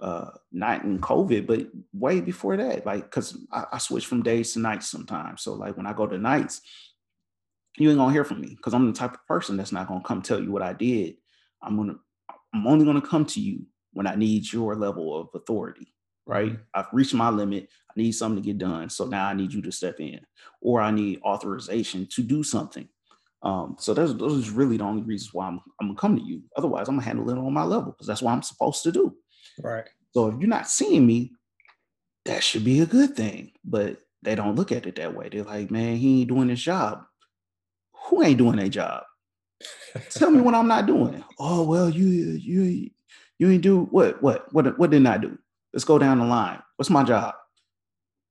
uh not in COVID, but way before that. Like, cause I, I switch from days to nights sometimes. So like when I go to nights, you ain't gonna hear from me because I'm the type of person that's not gonna come tell you what I did. I'm gonna I'm only gonna come to you when I need your level of authority. Right. Mhm. I've reached my limit. I need something to get done. So now I need you to step in, or I need authorization to do something. Um, so those those is really the only reasons why I'm I'm gonna come to you. Otherwise, I'm gonna handle it on my level because that's what I'm supposed to do. Right. So if you're not seeing me, that should be a good thing. But they don't look at it that way. They're like, man, he ain't doing his job. Who ain't doing their job? Tell me what I'm not doing. Oh well, you you you ain't do what what what what didn't I do? Let's go down the line. What's my job?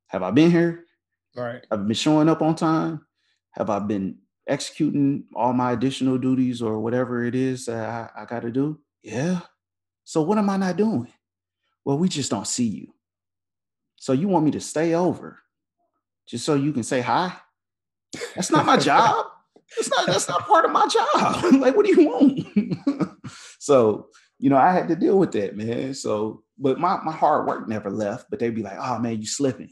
Have I been here? Right. I've been showing up on time? Have I been executing all my additional duties or whatever it is that I, I got to do? Yeah. So what am I not doing? Well, we just don't see you. So you want me to stay over just so you can say hi? That's not my job. That's not that's not part of my job. like, what do you want? so, you know, I had to deal with that, man. So, but my, my hard work never left, but they'd be like, oh man, you slipping.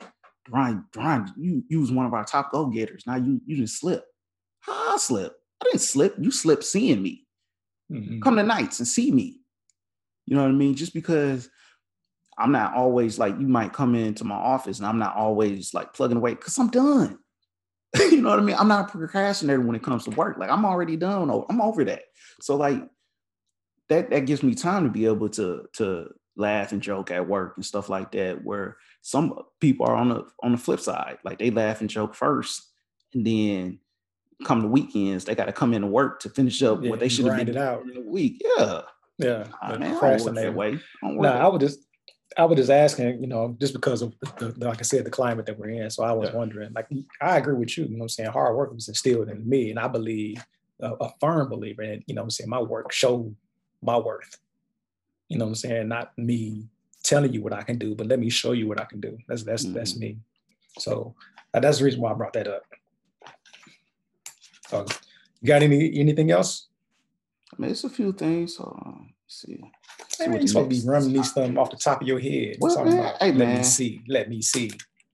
Ryan, Ryan, you, you was one of our top go getters. Now you you didn't slip. How I slip? I didn't slip. You slipped seeing me. Mhm. Come to nights and see me. You know what I mean? Just because I'm not always like you might come into my office and I'm not always like plugging away because I'm done. you know what I mean? I'm not a procrastinator when it comes to work. Like I'm already done. I'm over that. So like that that gives me time to be able to to laugh and joke at work and stuff like that. Where some people are on the on the flip side, like they laugh and joke first, and then come the weekends, they got to come into work to finish up Yeah, what they should have been it out. in a week. Yeah, Yeah. Nah, man, I don't work that way. I No, I would just, I was just asking, you know, just because of the, the, like I said, the climate that we're in. So I was Yeah. wondering, like, I agree with you. You know, what I'm saying hard work was instilled in me, and I believe a, a firm believer in, you know, what I'm saying my work showed my worth. You know, what I'm saying not me telling you what I can do, but let me show you what I can do. That's that's that's Mhm. me. So uh, that's the reason why I brought that up. So, you got any anything else? I mean, it's a few things. So, um, let's see. See Hey, man, what you supposed to be running these stuff off the top of your head. Talking man, about, hey, let man. me see, let me see.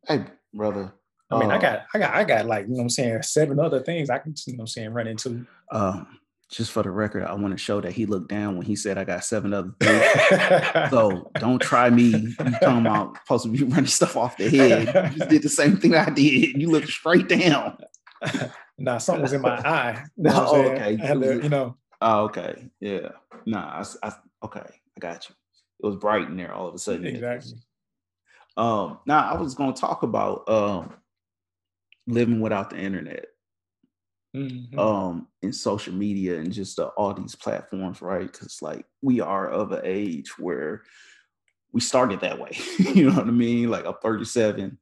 Hey, brother. I mean, I uh, got, I got, I got like, you know what I'm saying, seven other things I can, you know what I'm saying, run into. Um, just for the record, I want to show that he looked down when he said I got seven other things. so don't try me. You talking about supposed to be running stuff off the head. You just did the same thing I did. You looked straight down. nah, something was in my eye. You know Oh, okay. To, you know, Oh, okay. Yeah. Nah, I, I- okay. I got you. It was bright in there all of a sudden. exactly. Um, now I was gonna talk about um living without the internet. Mhm. um in social media and just uh, all these platforms right because like we are of an age where we started that way you know what i mean like i'm 37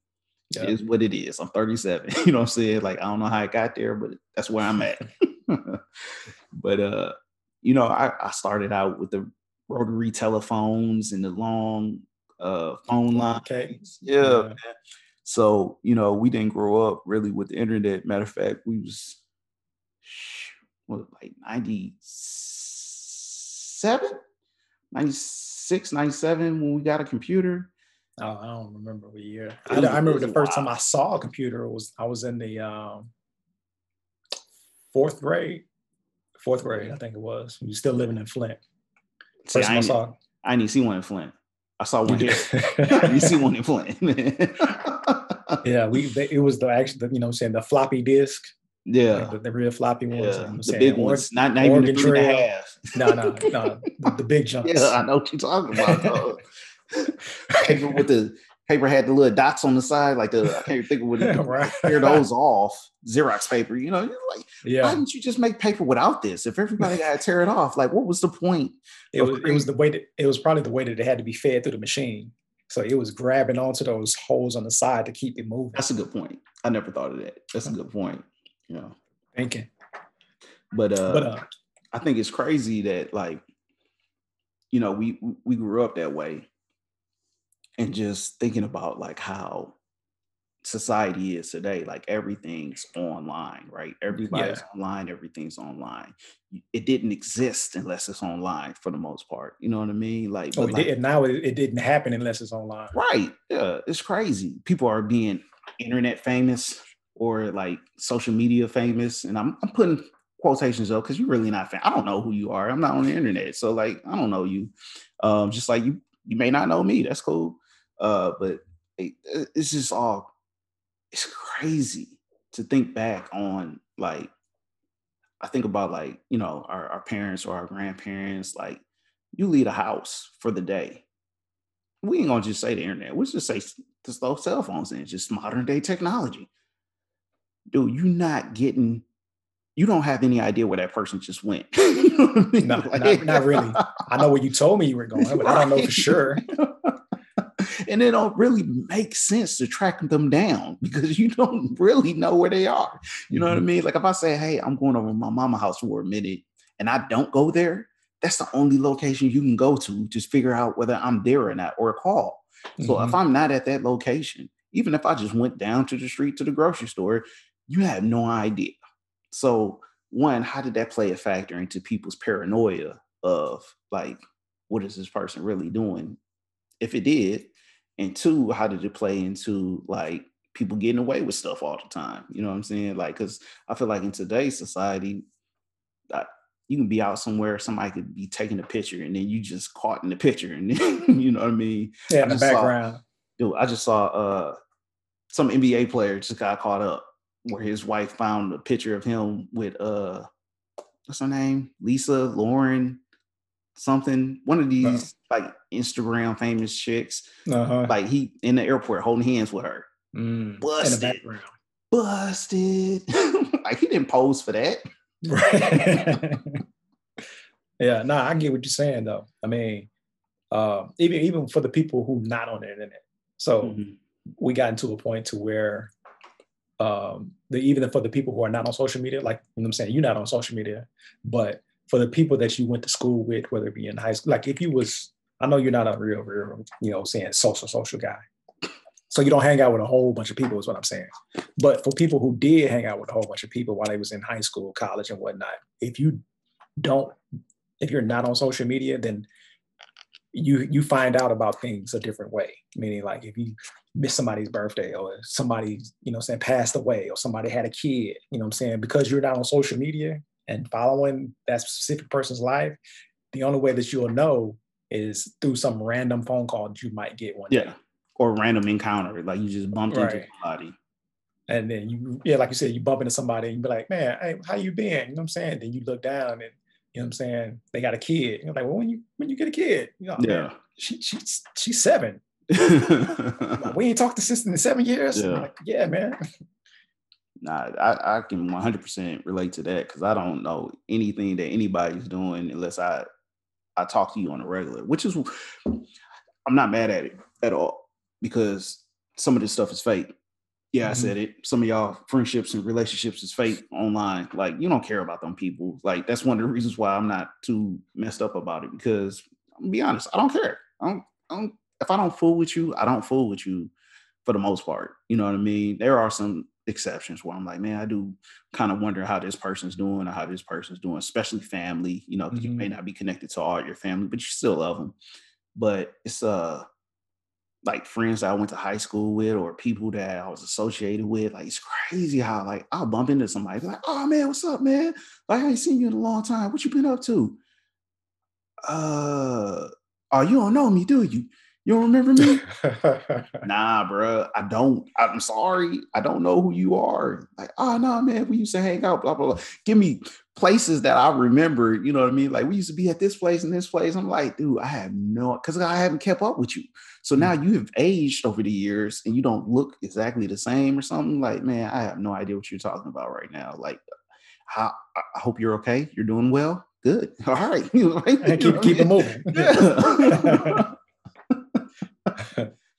Yeah. is what it is i'm 37 you know what i'm saying like i don't know how i got there but that's where i'm at but uh you know I, I started out with the rotary telephones and the long uh phone lines Okay. yeah, Yeah. man. So, you know, we didn't grow up really with the internet. Matter of fact, we was what like 97, 96, 97 when we got a computer. Oh, I don't remember what year. I, was- I remember the first time. I saw a computer was I was in the um, fourth grade. Fourth grade, I think it was. We were still living in Flint. See, First I, I saw. I didn't see one in Flint. I saw one here. I see one in Flint. yeah, we it was the actual, you know, I'm saying the floppy disk, yeah. like the, the real floppy ones. you know Yeah, the saying? big Or- ones, not, not even the three and a half. No, no, no, the, the big jumps. Yeah, I know what you're talking about. paper with the paper had the little dots on the side, like the I can't even think of what it Right. tear those off. Xerox paper, you know, you're like, why didn't you just make paper without this? If everybody got to tear it off, like what was the point? it was it was the way that it was probably the way that it had to be fed through the machine. So it was grabbing onto those holes on the side to keep it moving. That's a good point. I never thought of that. That's a good point. You know, Thinking, but uh, but uh, I think it's crazy that like, you know, we we grew up that way, and just thinking about like how society is today. Like everything's online, right? Everybody's online. Everything's online. It didn't exist unless it's online for the most part. You know what I mean? Like, oh, it like- did, now it, it didn't happen unless it's online. Right. Yeah, it's crazy. People are being internet famous or like social media famous. And I'm, I'm putting quotations up because you're really not fam- I don't know who you are. I'm not on the internet. So like I don't know you. Um, just like you you may not know me. That's cool. Uh, but it, it's just all it's crazy to think back on like I think about like, you know, our, our parents or our grandparents, like you leave a house for the day we ain't gonna just say the internet. Let's just say just those cell phones and just modern day technology. Dude, you're not getting, you don't have any idea where that person just went. You know I mean? No, not- not really. I know where you told me you were going, but I don't know for sure. and it don't really make sense to track them down because you don't really know where they are. You know what I Mm-hmm. mean? Like if I say, hey, I'm going over to my mama house for a minute and I don't go there, that's the only location you can go to just figure out whether I'm there or not or call. So Mhm. if I'm not at that location, even if I just went down to the street to the grocery store, you have no idea. So one, how did that play a factor into people's paranoia of like, what is this person really doing? If it did, and two, how did it play into like people getting away with stuff all the time? You know what I'm saying? Like, because I feel like in today's society, uh, you can be out somewhere, somebody could be taking a picture, and then you just caught in the picture, and then you know what I mean? yeah, I in the just saw- background. dude, I just saw uh some NBA player just got caught up where his wife found a picture of him with uh what's her name? Lisa Lauren. something. One of these like Instagram famous chicks. Uh-huh. Like he in the airport holding hands with her. Mm, Busted. Busted. like he didn't pose for that. Right. yeah, no, I get what you're saying though. I mean, um, even even for the people who not on the internet. So Mhm. we got into a point to where um the even for the people who are not on social media, like you know I'm saying, you're not on social media, but for the people that you went to school with, whether it be in high school, like if you was, I know you're not a real, real, you know, saying social, social guy. So you don't hang out with a whole bunch of people, is what I'm saying. But for people who did hang out with a whole bunch of people while they was in high school, college, and whatnot, if you don't, if you're not on social media, then you you find out about things a different way. Meaning, like if you miss somebody's birthday or somebody, you know, saying passed away or somebody had a kid, you know, what I'm saying because you're not on social media and following that specific person's life, the only way that you'll know is through some random phone call that you might get one day. Yeah. Or random encounter. Like you just bumped into Right. somebody. And then you, yeah, like you said, you bump into somebody and you be like, man, hey, how you been? You know what I'm saying? Then you look down and you know what I'm saying? They got a kid. You're like, well, when you when you get a kid, you know, Yeah. she she's she's seven. Like, we ain't talked to sister in seven years. Yeah. like, yeah, man. Nah, I, I can 100% relate to that because I don't know anything that anybody's doing unless I I talk to you on a regular, which is I'm not mad at it at all because some of this stuff is fake. Yeah, I Mhm. said it. Some of y'all friendships and relationships is fake online. Like you don't care about them people. Like that's one of the reasons why I'm not too messed up about it because I'm gonna be honest, I don't care. I don't, I don't if I don't fool with you, I don't fool with you for the most part. You know what I mean? There are some exceptions where I'm like, man, I do kind of wonder how this person's doing or how this person's doing, especially family. You know, 'cause you may not be connected to all your family, but you still love them. But it's uh like friends that I went to high school with or people that I was associated with. Like it's crazy how like I'll bump into somebody be like, oh man, what's up, man? Like I ain't seen you in a long time. What you been up to? Uh oh, you don't know me, do you? You don't remember me? nah, bro, I don't. I'm sorry, I don't know who you are. Like, ah, oh no, man, we used to hang out, blah blah blah. Give me places that I remember. You know what I mean? Like we used to be at this place and this place. I'm like, dude, I have no, because I haven't kept up with you. So hmm. now you have aged over the years and you don't look exactly the same or something. Like, man, I have no idea what you're talking about right now. Like, how? I I hope you're okay. You're doing well. Good. All right. You know, like, and keep keep it what I mean? moving. Yeah.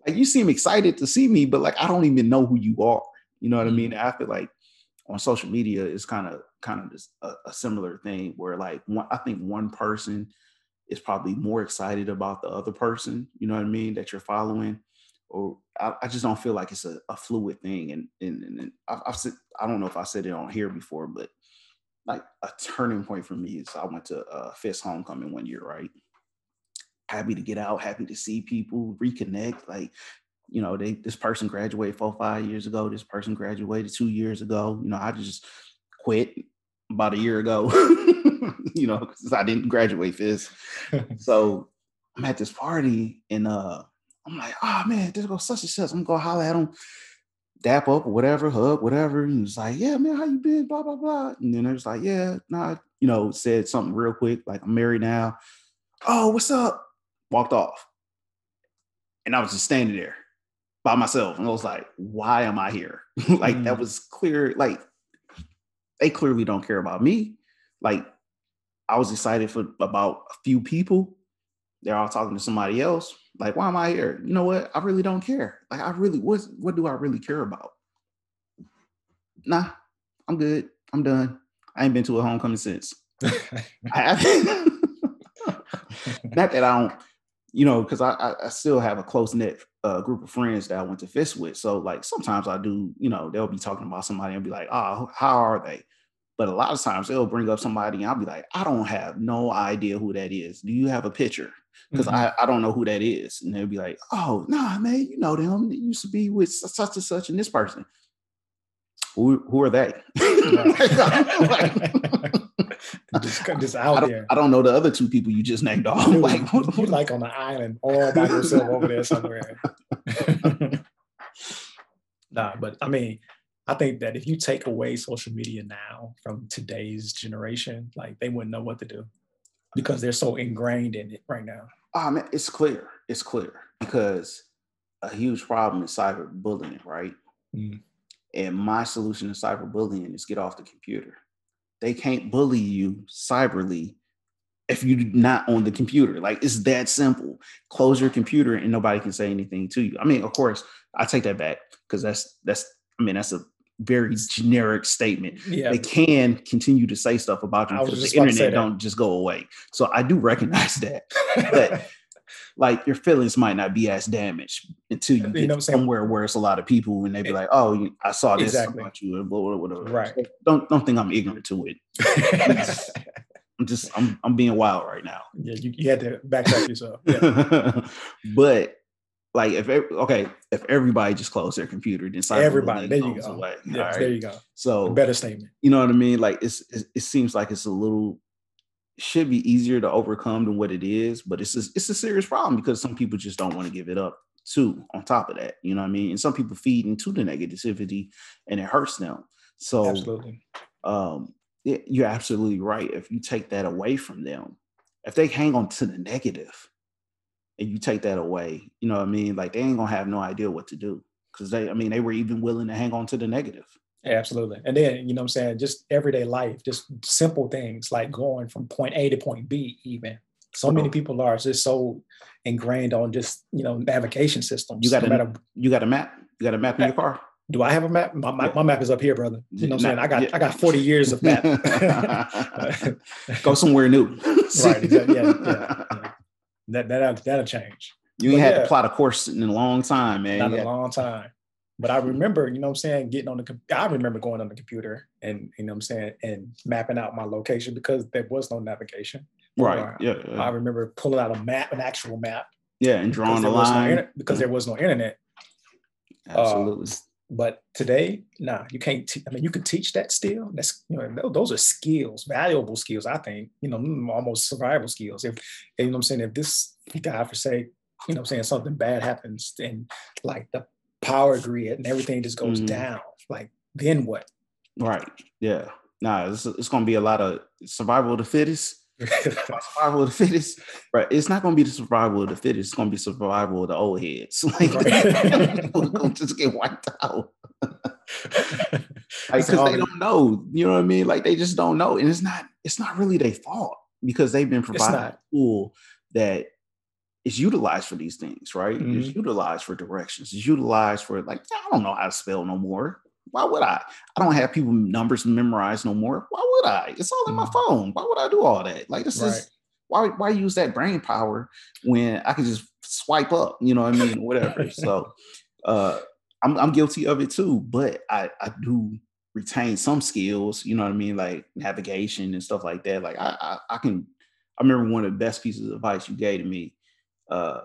Like you seem excited to see me, but like I don't even know who you are. You know what I mean? I feel like on social media it's kind of kind of just a, a similar thing where like one, I think one person is probably more excited about the other person. You know what I mean? That you're following, or I, I just don't feel like it's a, a fluid thing. And and, and I've, I've said I don't know if I said it on here before, but like a turning point for me is I went to uh, Fisk Homecoming one year, right? Happy to get out, happy to see people, reconnect. Like, you know, they this person graduated four, five years ago. This person graduated two years ago. You know, I just quit about a year ago. you know, because I didn't graduate this. So I'm at this party and uh I'm like, oh man, this go such and such. I'm gonna go holler at them, dap up or whatever, hug, whatever. And he's like, yeah, man, how you been? Blah, blah, blah. And then I was like, yeah, nah, you know, said something real quick, like I'm married now. Oh, what's up? Walked off. And I was just standing there by myself. And I was like, why am I here? like that Mm. was clear, like they clearly don't care about me. Like I was excited for about a few people. They're all talking to somebody else. Like, why am I here? You know what? I really don't care. Like, I really what what do I really care about? Nah, I'm good. I'm done. I ain't been to a homecoming since. I haven't. Not that I don't, you know, because I, I still have a close knit uh, group of friends that I went to Fisk with. So like sometimes I do, you know, they'll be talking about somebody and be like, oh, how are they? But a lot of times they'll bring up somebody and I'll be like, I don't have no idea who that is. Do you have a picture? Because Mhm. I, I don't know who that is. And they'll be like, oh, nah, man, you know them. They used to be with such and such and this person. Who, who are they? just, just I out don't, there. I don't know the other two people you just named off. Dude, like, what- you like on an island all by yourself over there somewhere. nah, but I mean, I think that if you take away social media now from today's generation, like they wouldn't know what to do. because they're so ingrained in it right now? Oh man, it's clear. It's clear because a huge problem is cyberbullying, right? Mm. And my solution to cyberbullying is get off the computer. They can't bully you cyberly if you're not on the computer. Like it's that simple. Close your computer and nobody can say anything to you. I mean, of course, I take that back because that's that's I mean that's a very generic statement. Yeah. They can continue to say stuff about you because the about to say internet don't just go away. So I do recognize that. But like your feelings might not be as damaged until you You get know what saying? somewhere where it's a lot of people and they be eh, like, "Oh, I saw this Exactly. about you," and blah blah blah. blah. Right. So don't don't think I'm ignorant to it. I'm just I'm I'm being wild right now. yeah, you, you had to backtrack yourself. Yeah. but like if okay, if everybody just closed their computer, then Everybody, there you go. away. Yes, right? there you go. So Better statement. you know what I mean? Like it's, it's it seems like it's a little should be easier to overcome than what it is, but it's a, it's a serious problem because some people just don't want to give it up too. On top of that, you know what I mean? And some people feed into the negativity, and it hurts them. So Absolutely. um, yeah, you're absolutely right. If you take that away from them, if they hang on to the negative, and you take that away, you know what I mean? Like they ain't gonna have no idea what to do because they, I mean, they were even willing to hang on to the negative. Absolutely. And then, you know what I'm saying, just everyday life, just simple things like going from point A to point B, even. So many people are just so ingrained on just, you know, navigation systems. You got no to matter you got a map. You got a map in your car. do I have a map? My, my, Yeah. my map is up here, brother. You know what I'm saying? I got yeah. I got 40 years of map. Go somewhere new. right. Exactly. Yeah, yeah, yeah. That that'll, that'll change. You ain't But had to plot a course in a long time, man. Not You a had- long time. But I remember, you know what I'm saying, getting on the I remember going on the computer and you know what I'm saying, and mapping out my location because there was no navigation. right. Or Yeah. I remember pulling out a map, an actual map, yeah. And drawing the there was no line. inter- because there was no internet. Absolutely. But today, nah, you can't. Te- I mean, you can teach that still. That's you know, those are skills, valuable skills. I think you know, mm, almost survival skills. If you know what I'm saying, if this God forsake, you know, what I'm saying something bad happens, and like the power grid and everything just goes Mhm. down, like then what? Right. Yeah. Nah, it's, it's going to be a lot of survival of the fittest. survival of the fittest. Right. It's not going to be the survival of the fittest. It's going to be survival of the old heads. Like, Right. we're going to just get wiped out. Like, because they don't know. You know what I mean? Like, they just don't know. And it's not, it's not really their fault because they've been provided a not. tool that is utilized for these things, right? It's Mhm. utilized for directions. It's utilized for like, I don't know how to spell no more. Why would I? I don't have people numbers memorized no more. Why would I? It's all in my Mhm. phone. Why would I do all that? Like this Right. is why why use that brain power when I can just swipe up, you know what I mean? Whatever. so uh I'm I'm guilty of it too, but I I do retain some skills, you know what I mean, like navigation and stuff like that. Like I I, I can I remember one of the best pieces of advice you gave to me. Uh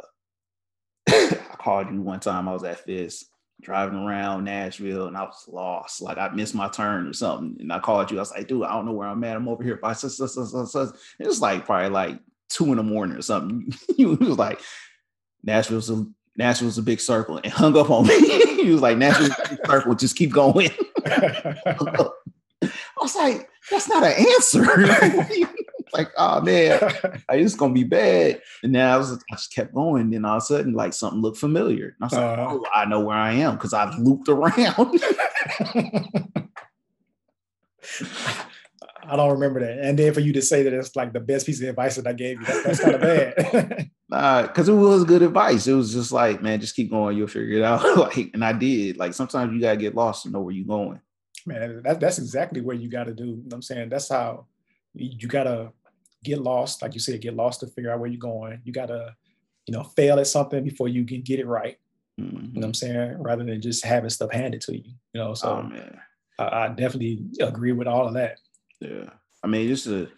I called you one time, I was at Fisk driving around Nashville and I was lost. Like I missed my turn or something. And I called you. I was like, dude, I don't know where I'm at. I'm over here by such, such, such, such, such. It was like probably like two in the morning or something. you was like, Nashville's a Nashville's a big circle and hung up on me. he was like, Nashville's a big circle, just keep going. I was like, that's not an answer. Like, oh man, like, it's gonna be bad. And then I was I just kept going. Then all of a sudden, like something looked familiar. And I was like, Uh-huh. oh, I know where I am because I've looped around. I don't remember that. And then for you to say that it's like the best piece of advice that I gave you, that, that's kind of bad. nah, because it was good advice. It was just like, man, just keep going, you'll figure it out. like, and I did. Like sometimes you gotta get lost to know where you're going. Man, that, that's exactly what you got to do. You know what I'm saying? That's how you, you got to get lost. Like you said, get lost to figure out where you're going. You got to, you know, fail at something before you can get it right. Mhm. You know what I'm saying? Rather than just having stuff handed to you. You know, so oh man. I, I definitely agree with all of that. Yeah. I mean, this is a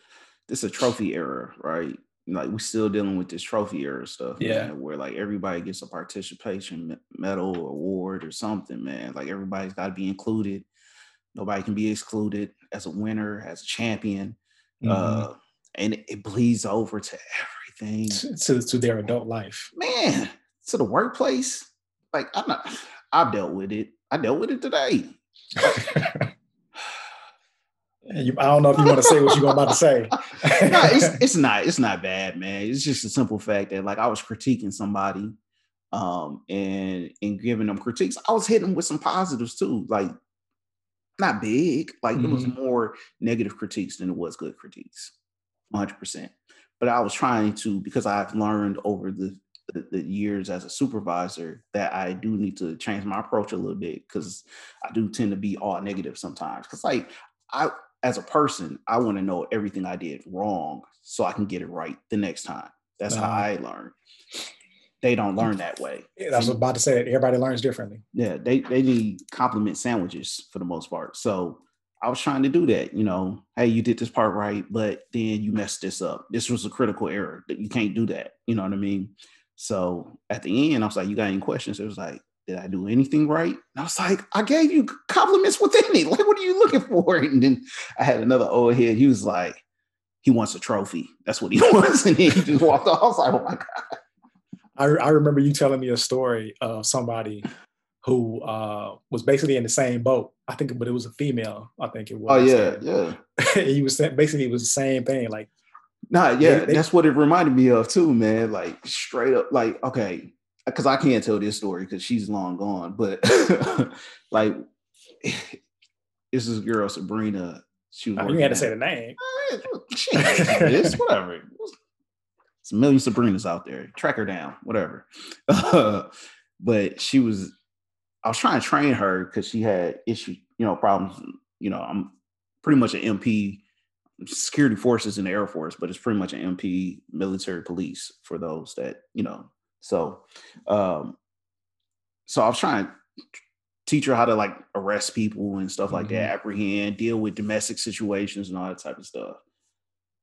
this a trophy era, right? Like we're still dealing with this trophy era stuff, Yeah. man, where like everybody gets a participation medal or award or something, man. Like everybody's got to be included. Nobody can be excluded as a winner, as a champion. Mhm. Uh, and it, it bleeds over to everything. to, to, their adult life. Man, to the workplace. Like I'm not I've dealt with it. I dealt with it today. You, I don't know if you want to say what you're about to say. no, it's it's not it's not bad, man. It's just a simple fact that like I was critiquing somebody, um, and and giving them critiques. I was hitting with some positives too, like not big, like mm-hmm. it was more negative critiques than it was good critiques, 100. percent But I was trying to because I've learned over the the, the, years as a supervisor that I do need to change my approach a little bit because I do tend to be all negative sometimes. Because like I as a person, I want to know everything I did wrong so I can get it right the next time. That's uh-huh. how I learn. They don't learn that way. Yeah, I was about to say. Everybody learns differently. Yeah, they, they need compliment sandwiches for the most part. So I was trying to do that, you know, hey, you did this part right, but then you messed this up. This was a critical error that you can't do that. You know what I mean? So at the end, I was like, you got any questions? It was like, did I do anything right? And I was like, I gave you compliments within it. Like, what are you looking for? And then I had another old head. He was like, he wants a trophy. That's what he wants. And then he just walked off. I was like, oh my God. I, I remember you telling me a story of somebody who uh, was basically in the same boat. I think, but it was a female. I think it was. Oh yeah, yeah. he was basically it was the same thing. Like, nah, yeah, they, they, that's what it reminded me of too, man. Like straight up, like okay, because I can't tell this story because she's long gone, but like this is girl Sabrina. She was. Oh, you had to say the name. She this, whatever. It's a million Sabrinas out there. Track her down, whatever. But she was. I was trying to train her because she had issues, you know, problems. You know, I'm pretty much an MP, security forces in the Air Force, but it's pretty much an MP, military police for those that you know so, um, so I was trying to teach her how to like arrest people and stuff like mm-hmm. that, apprehend, deal with domestic situations and all that type of stuff.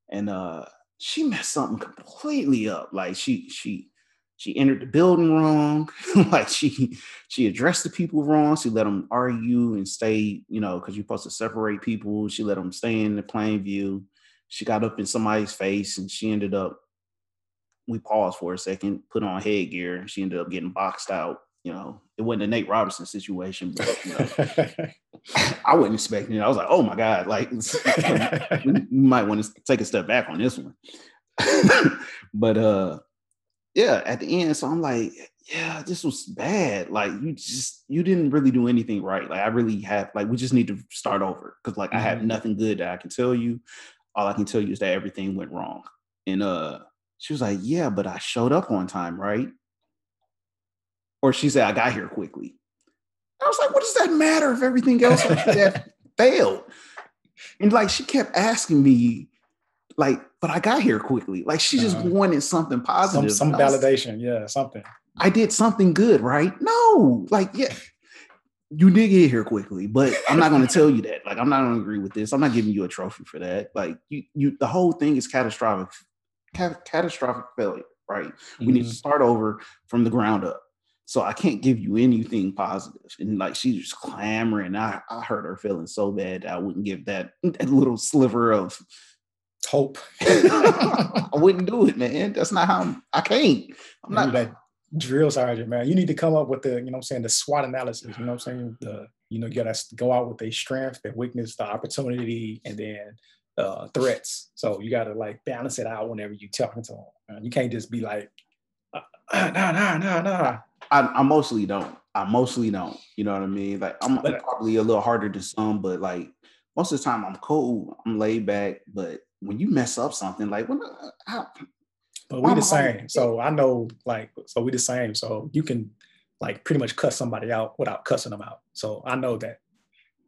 And uh, she messed something completely up. Like she she she entered the building wrong. like she she addressed the people wrong. She let them argue and stay, you know, because you're supposed to separate people. She let them stay in the plain view. She got up in somebody's face and she ended up we paused for a second, put on headgear. She ended up getting boxed out. You know, it wasn't a Nate Robinson situation, but you know, I wasn't expecting it. I was like, oh my God, like you might want to take a step back on this one. but uh yeah, at the end, so I'm like, yeah, this was bad. Like you just you didn't really do anything right. Like I really have like we just need to start over because like mm-hmm. I have nothing good that I can tell you. All I can tell you is that everything went wrong. And uh she was like, Yeah, but I showed up on time, right? Or she said, I got here quickly. I was like, What does that matter if everything else failed? And like, she kept asking me, like, but I got here quickly. Like, she just uh, wanted something positive. Some, some validation. yeah, something. I did something good, right? No, like, yeah, you did get here quickly, but I'm not going to tell you that. Like, I'm not going to agree with this. I'm not giving you a trophy for that. Like, you, you, the whole thing is catastrophic catastrophic failure, right? Mm-hmm. We need to mm-hmm. start over from the ground up. So I can't give you anything positive. And like she's just clamoring. I, I hurt her feeling so bad I wouldn't give that, that little sliver of hope. I wouldn't do it, man. That's not how I'm, I can't. I'm not that drill sergeant, man. You need to come up with the, you know I'm saying, the SWOT analysis. You know I'm saying? The, you know, you gotta go out with a strength, the weakness, the opportunity, and then uh, threats. So you got to like balance it out whenever you're talking to them. You can't just be like, uh, nah, nah, nah, nah. I, I mostly don't. I mostly don't. You know what I mean? Like I'm, I'm probably a little harder to some, but like most of the time I'm cool. I'm laid back. But when you mess up something, like when uh, I, but we the same. So I know like so we the same. So you can like pretty much cuss somebody out without cussing them out. So I know that.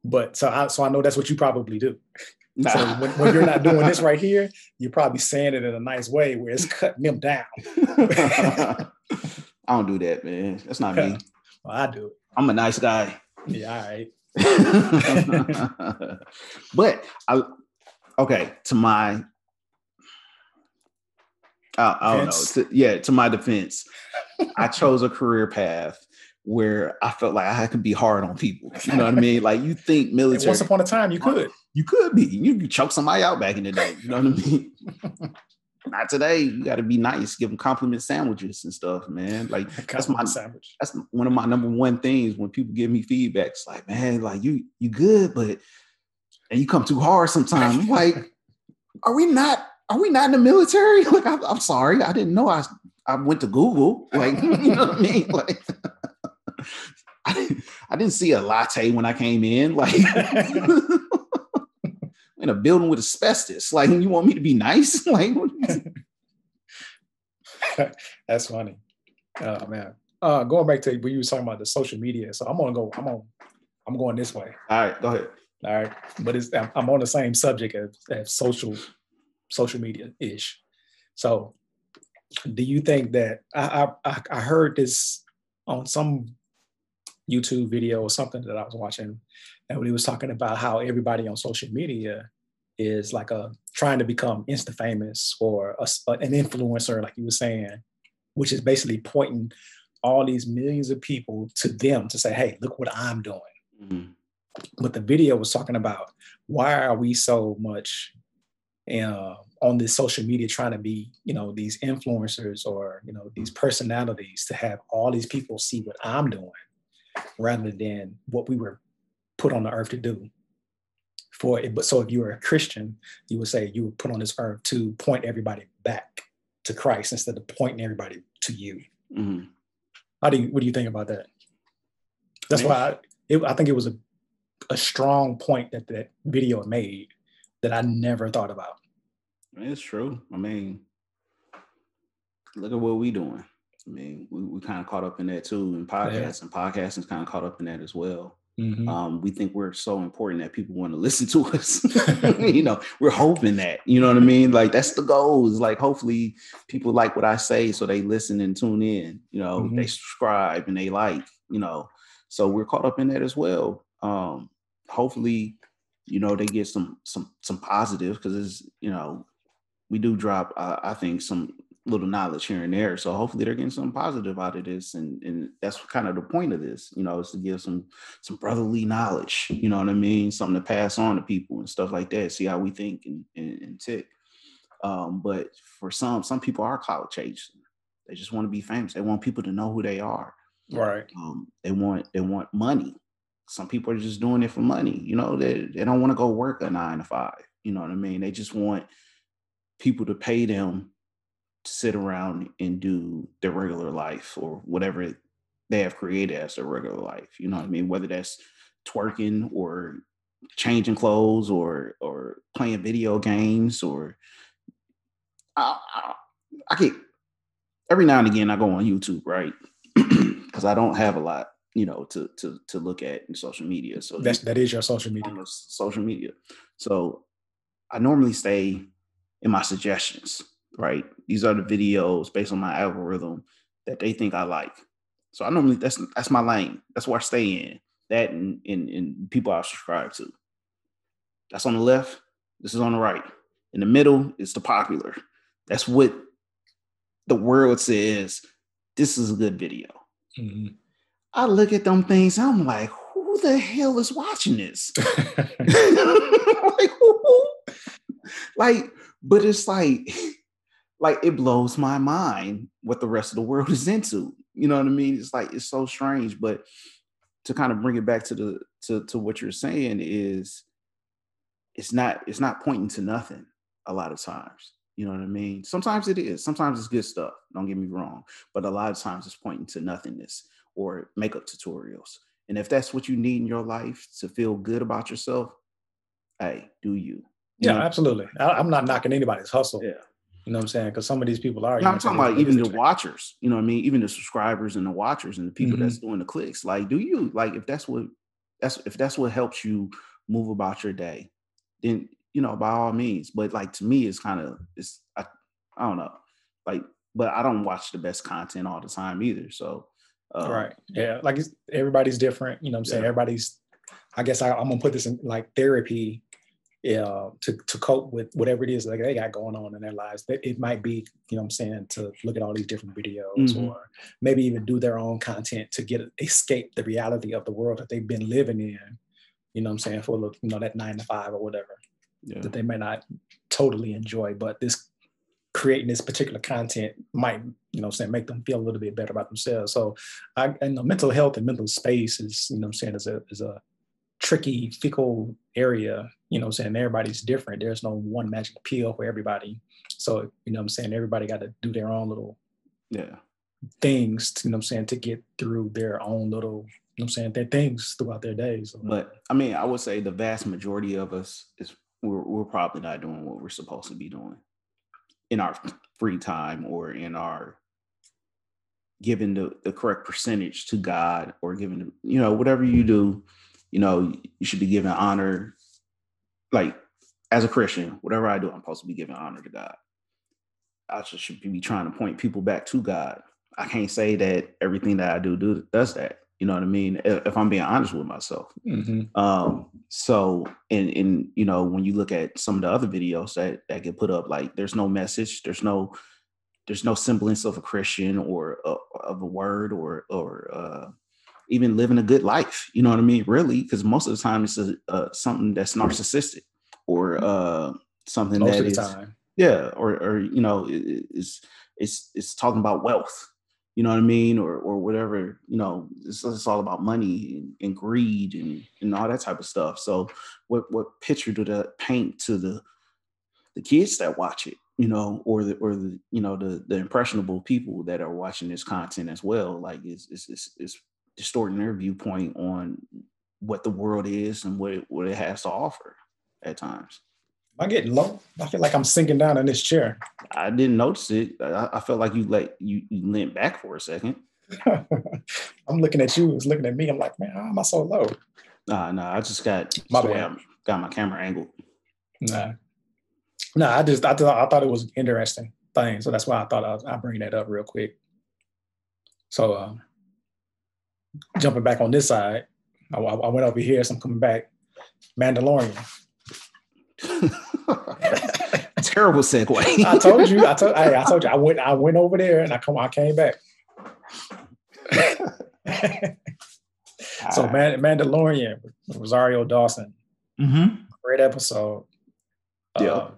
But so I so I know that's what you probably do. So when, when, you're not doing this right here, you're probably saying it in a nice way where it's cutting them down. I don't do that, man. That's not me. Well, I do. I'm a nice guy. Yeah, all right. but I okay, to my I, I don't know. To, yeah, to my defense, I chose a career path where I felt like I could be hard on people. You know what I mean? Like you think military. Once upon a time, you could. You could be. You could choke somebody out back in the day. You know what I mean? Not today. You got to be nice. Give them compliment sandwiches and stuff, man. Like that's my sandwich. That's one of my number one things when people give me feedback. It's like, man, like you you good, but and you come too hard sometimes. like, are we not? Are we not in the military? Like, I'm, I'm sorry, I didn't know. I I went to Google. Like, you know what I mean? Like, I didn't, I didn't see a latte when I came in. Like, in a building with asbestos. Like, you want me to be nice? Like, that's funny. Oh man. Uh, going back to what you were talking about the social media, so I'm gonna go. I'm on. I'm going this way. All right, go ahead. All right, but it's I'm on the same subject as, as social social media ish. So, do you think that I, I I heard this on some YouTube video or something that I was watching, and when he was talking about how everybody on social media is like a trying to become insta famous or a, an influencer, like you were saying, which is basically pointing all these millions of people to them to say, "Hey, look what I'm doing." Mm-hmm. But the video was talking about why are we so much uh, on this social media trying to be, you know, these influencers or you know these personalities to have all these people see what I'm doing, rather than what we were put on the earth to do. For it, but so if you were a Christian, you would say you were put on this earth to point everybody back to Christ instead of pointing everybody to you. Mm-hmm. How do you? What do you think about that? That's why I, it, I think it was a a strong point that that video made that I never thought about. It's true. I mean, look at what we doing. I mean, we, we kind of caught up in that too in podcasts, yeah. and podcasting's kind of caught up in that as well. Mm-hmm. Um, we think we're so important that people want to listen to us. you know, we're hoping that, you know what I mean? Like that's the goal is like hopefully people like what I say so they listen and tune in, you know, mm-hmm. they subscribe and they like, you know. So we're caught up in that as well. Um, hopefully, you know, they get some some some positive because it's, you know, we do drop uh, I think some little knowledge here and there. So hopefully they're getting some positive out of this. And and that's kind of the point of this, you know, is to give some some brotherly knowledge, you know what I mean? Something to pass on to people and stuff like that. See how we think and, and, and tick. Um, but for some, some people are cloud chasing. They just want to be famous. They want people to know who they are. Right. Um, they want they want money. Some people are just doing it for money. You know, they, they don't want to go work a nine to five. You know what I mean? They just want people to pay them to sit around and do their regular life or whatever they have created as their regular life. You know what I mean? Whether that's twerking or changing clothes or or playing video games or I, I, I every now and again I go on YouTube, right? Because I don't have a lot, you know, to to to look at in social media. So that's that is your social media. Social media. So I normally stay in my suggestions right? These are the videos based on my algorithm that they think I like. So I normally that's that's my lane. That's where I stay in. That and, and, and people I subscribe to. That's on the left. This is on the right. In the middle is the popular. That's what the world says. This is a good video. Mm-hmm. I look at them things. I'm like, who the hell is watching this? like, who? like, but it's like like it blows my mind what the rest of the world is into. You know what I mean? It's like it's so strange. But to kind of bring it back to the to, to what you're saying is it's not it's not pointing to nothing a lot of times. You know what I mean? Sometimes it is. Sometimes it's good stuff. Don't get me wrong. But a lot of times it's pointing to nothingness or makeup tutorials. And if that's what you need in your life to feel good about yourself, hey, do you? you yeah, know? absolutely. I, am not knocking anybody's hustle. Yeah. You know what I'm saying? Because some of these people are. No, I'm talking about even the watchers. You know what I mean? Even the subscribers and the watchers and the people mm-hmm. that's doing the clicks. Like, do you like if that's what that's if that's what helps you move about your day, then you know by all means. But like to me, it's kind of it's I, I don't know, like, but I don't watch the best content all the time either. So. Um, right. Yeah. Like everybody's different. You know what I'm saying? Yeah. Everybody's. I guess I, I'm gonna put this in like therapy yeah, to, to cope with whatever it is that they got going on in their lives. It might be, you know I'm saying, to look at all these different videos mm-hmm. or maybe even do their own content to get escape the reality of the world that they've been living in, you know I'm saying, for you know, that nine to five or whatever yeah. that they may not totally enjoy. But this creating this particular content might, you know I'm saying, make them feel a little bit better about themselves. So I and the mental health and mental space is, you know I'm saying, is a is a tricky, fickle area. You know, what I'm saying everybody's different. There's no one magic pill for everybody. So you know, what I'm saying everybody got to do their own little Yeah. things. To, you know, what I'm saying to get through their own little. You know, what I'm saying their things throughout their days. So, But I mean, I would say the vast majority of us is we're, we're probably not doing what we're supposed to be doing in our free time or in our giving the, the correct percentage to God or giving, you know, whatever you do, you know, you should be giving honor. Like as a Christian, whatever I do, I'm supposed to be giving honor to God. I just should be trying to point people back to God. I can't say that everything that I do, do does that. You know what I mean? If I'm being honest with myself. mhm. Um, so and and you know, when you look at some of the other videos that that get put up, like there's no message, there's no there's no semblance of a Christian or uh, of a word or or uh even living a good life. You know what I mean? Really, because most of the time it's a, uh, something that's narcissistic or uh something most that of the is time. yeah or or you know it- it's it's it's talking about wealth you know what i mean? Or or whatever you know it's, it's all about money and, and greed and and all that type of stuff. So what what picture do that paint to the the kids that watch it you know or the or the you know the the impressionable people that are watching this content as well? Like it's it's it's, it's distorting their viewpoint on what the world is and what it, what it has to offer at times I'm getting low. I feel like I'm sinking down in this chair. I didn't notice it. I, I felt like you like you, you leaned back for a second. I'm looking at you, it's looking at me. I'm like, man, how am I so low? Nah, nah. I just got My bad. Got my camera angled. Nah, nah. I just I thought I thought it was an interesting thing, so that's why I thought I'd, I'd bring that up real quick. So, um, jumping back on this side, I, I went over here, so I'm coming back. Mandalorian. Terrible segue. I told you. I told. I, I told you. I went. I went over there, and I come. I came back. so, Man, Mandalorian, Rosario Dawson, Mhm. great episode. Yeah. Uh,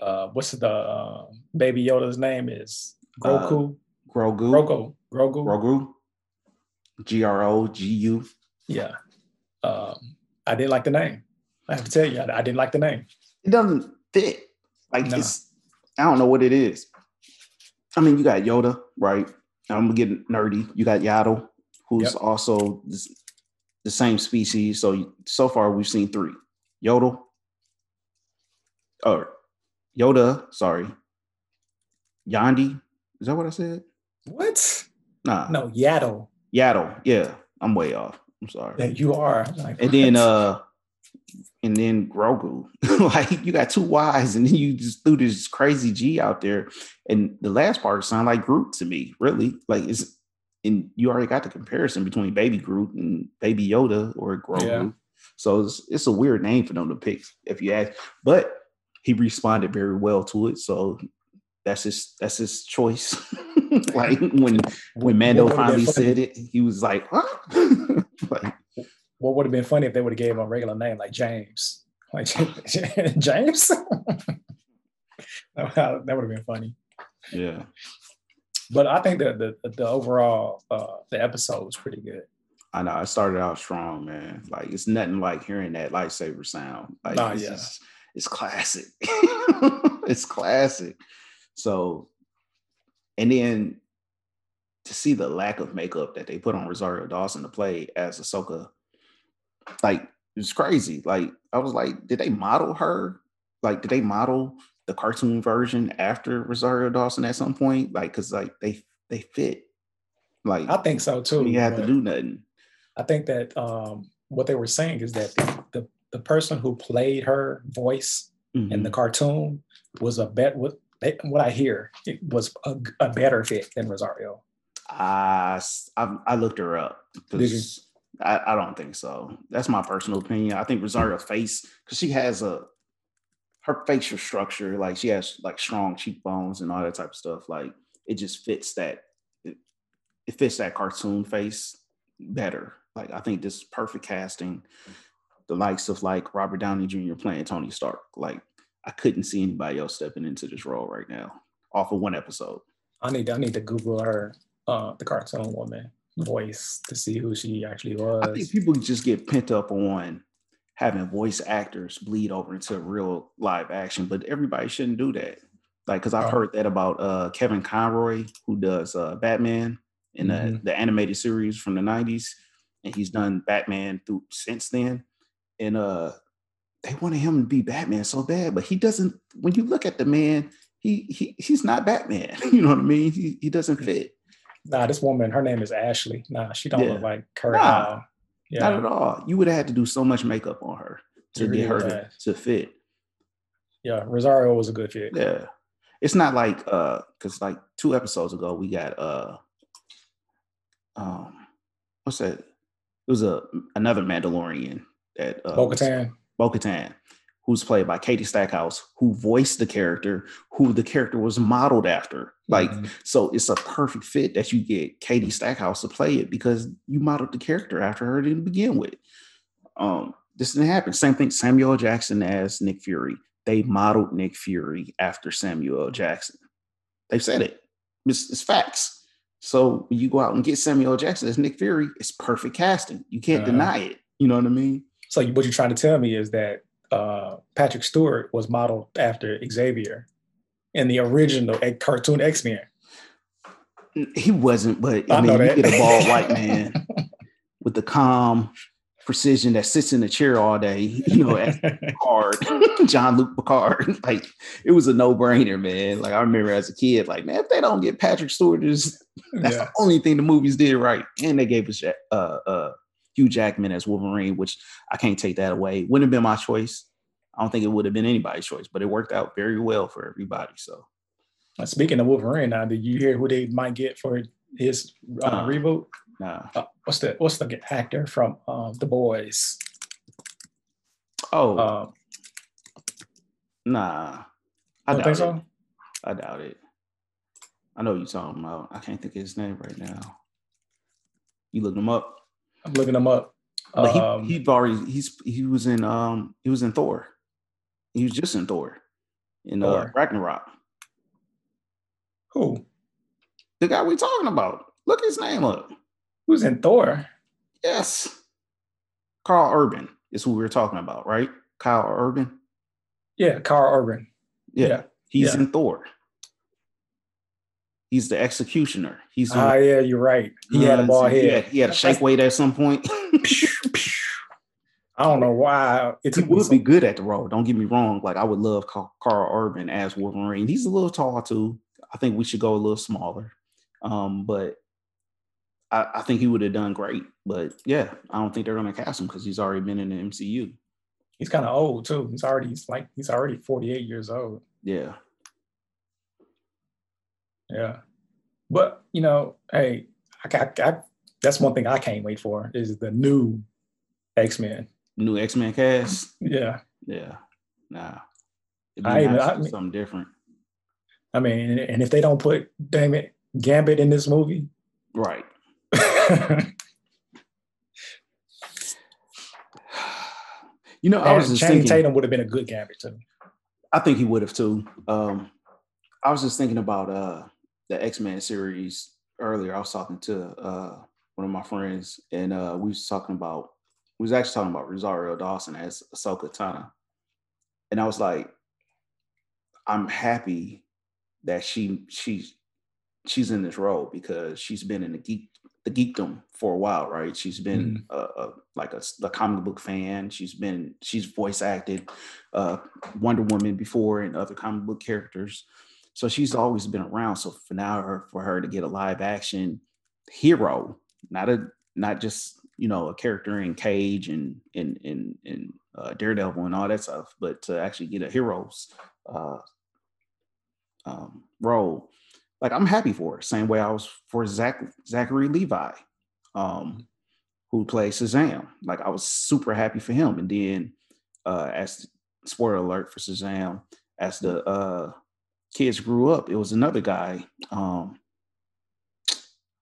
uh, what's the uh, baby Yoda's name? Is Uh, Grogu? Grogu. Grogu. Grogu. Grogu. G R O G U. Yeah. Um, I didn't like the name. I have to tell you, I, I didn't like the name. It doesn't fit. Like No. it's. I don't know what it is. I mean, you got Yoda, right? I'm gonna get nerdy. You got Yaddle, who's Yep. also this, the same species. So so far we've seen three. Yodel. Or Yoda, sorry. Yandi. Is that what I said? What? Nah. No, Yaddle. Yaddle. Yeah. I'm way off. I'm sorry. Yeah, you are. Like, And then uh and then Grogu. like you got two Y's and then you just threw this crazy G out there. And the last part sounded like Groot to me, really. Like it's and you already got the comparison between baby Groot and baby Yoda or Grogu. Yeah. So it's it's a weird name for them to pick, if you ask. But he responded very well to it. So that's his that's his choice. like when when Mando What would've been finally said it, he was like, huh? like what would have been funny if they would have gave him a regular name like James. Like James? that would have been funny. yeah. But I think that the, the overall uh, the episode was pretty good. I know I started out strong, man. Like it's nothing like hearing that lightsaber sound. Like Nah, it's, yeah. just- it's classic. it's classic. So, and then to see the lack of makeup that they put on Rosario Dawson to play as Ahsoka, like it's crazy. Like I was like, did they model her? Like, did they model the cartoon version after Rosario Dawson at some point? Like, cause like they they fit. Like I think so too. you have to do nothing. I think that um, what they were saying is that the, the, the person who played her voice in Mhm. the cartoon was a bet. What, what I hear it was a, a better fit than Rosario. I I looked her up because I, I don't think so. That's my personal opinion. I think Rosario's face because she has a her facial structure, like she has like strong cheekbones and all that type of stuff. Like it just fits that it, it fits that cartoon face better. Like I think this perfect casting. The likes of like Robert Downey Jr. playing Tony Stark. Like I couldn't see anybody else stepping into this role right now off of one episode. I need I need to Google her, uh, the cartoon woman. Voice to see who she actually was. I think people just get pent up on having voice actors bleed over into real live action, but everybody shouldn't do that. Like, because I've Oh. heard that about uh, Kevin Conroy, who does uh, Batman in the, Mhm. the animated series from the '90s, and he's done Batman through since then. And uh, they wanted him to be Batman so bad, but he doesn't. When you look at the man, he he he's not Batman. You know what I mean? He he doesn't fit. Nah, this woman, her name is Ashley. Nah, she don't Yeah. look like her Nah. Yeah. Not at all. You would have had to do so much makeup on her to get her to, to fit. Yeah, Rosario was a good fit. Yeah. It's not like uh because like two episodes ago we got uh um what's that? It was a another Mandalorian that uh Bo-Katan. Bo-Katan, who's played by Katee Sackhoff, who voiced the character, who the character was modeled after. Like, Mhm. so it's a perfect fit that you get Katee Sackhoff to play it because you modeled the character after her to begin with. Um, this didn't happen. Same thing, Samuel Jackson as Nick Fury. They modeled Nick Fury after Samuel Jackson. They've said it. It's, it's facts. So when you go out and get Samuel Jackson as Nick Fury, it's perfect casting. You can't Uh-huh. deny it. You know what I mean? So what you're trying to tell me is that uh, Patrick Stewart was modeled after Xavier in the original cartoon X-Men. He wasn't, but I, I mean, you get a bald white man with the calm precision that sits in the chair all day, you know, as Picard, Jean-Luc Picard. like it was a no-brainer, man. Like I remember as a kid, like, man, if they don't get Patrick Stewart, that's yeah. the only thing the movies did right. And they gave us uh uh Hugh Jackman as Wolverine, which I can't take that away. Wouldn't have been my choice. I don't think it would have been anybody's choice, but it worked out very well for everybody. So Uh, Speaking of Wolverine, now did you hear who they might get for his uh, Uh, reboot? nah. Uh, what's the what's the actor from um, The Boys? Oh, Uh, nah. I doubt it. so. I doubt it. I know you're talking about. I can't think of his name right now. You look him up. I'm looking them up. But he Um, he already he's he was in um he was in Thor. He was just in Thor in uh, Ragnarok. who? The guy we talking about. Look his name up. Who's in Thor? Yes. Karl Urban is who we were talking about, right? Kyle Urban. Yeah, Karl Urban. Yeah. Yeah. He's Yeah. in Thor. He's the executioner. He's the- Ah, yeah, you're right. He had a Uh, bald he head. had, he had a shake weight at some point. I don't know why it he would be good at the role. Don't get me wrong. Like I would love Karl, Karl Urban as Wolverine. He's a little tall too. I think we should go a little smaller. Um, but I, I think he would have done great. But yeah, I don't think they're gonna cast him because he's already been in the MCU. He's kind of old too. He's already he's like he's already 48 years old. Yeah. Yeah. But you know, hey, I, I, I that's one thing I can't wait for is the new X-Men. New X-Men cast. Yeah. Yeah. Nah. It'd be I nice I mean- something different. I mean, and if they don't put damn it, Gambit in this movie, Right. You know, I was just Channing thinking. Tatum would have been a good Gambit too. I think he would have too. Um, I was just thinking about uh, the X Men series earlier. I was talking to uh, one of my friends, and uh, we was talking about we was actually talking about Rosario Dawson as Ahsoka Tano, and I was like, I'm happy that she she's she's in this role because she's been in the geek the geekdom for a while, right? She's been a, a, like a, a comic book fan. She's been she's voice acted uh, Wonder Woman before and other comic book characters, so she's always been around. So for now, her for her to get a live action hero, not a not just you know a character in Cage and and and, in uh, Daredevil and all that stuff, but to actually get a hero's uh, um, role like I'm happy for her. Same way I was for Zach Zachary Levi, um, who plays Shazam. Like I was super happy for him. And then uh as spoiler alert for Shazam, as the uh kids grew up, it was another guy. Um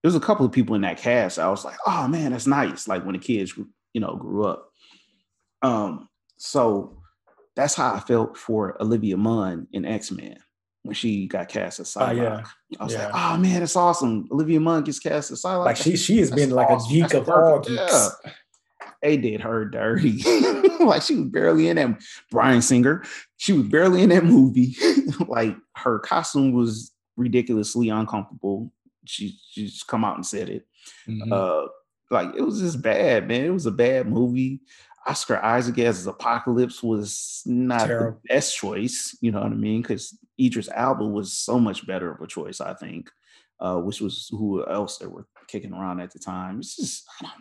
there was a couple of people in that cast. I was like, oh man, that's nice. Like when the kids, you know, grew up. Um, so that's how I felt for Olivia Munn in X-Men. when she got cast as Psylocke. Oh, yeah. I was Yeah. like, oh man, it's awesome. Olivia Munn gets cast as Psylocke. Like she she has That's been like a geek That's of all geeks. Yeah. They did her dirty. like she was barely in that Bryan Singer. She was barely in that movie. like her costume was ridiculously uncomfortable. She she just come out and said it. Mhm. Uh like it was just bad, man. It was a bad movie. Oscar Isaac as Apocalypse was not Terrible. the best choice, you know what I mean? Because Idris Elba was so much better of a choice, I think. Uh, which was who else they were kicking around at the time. It's just I don't,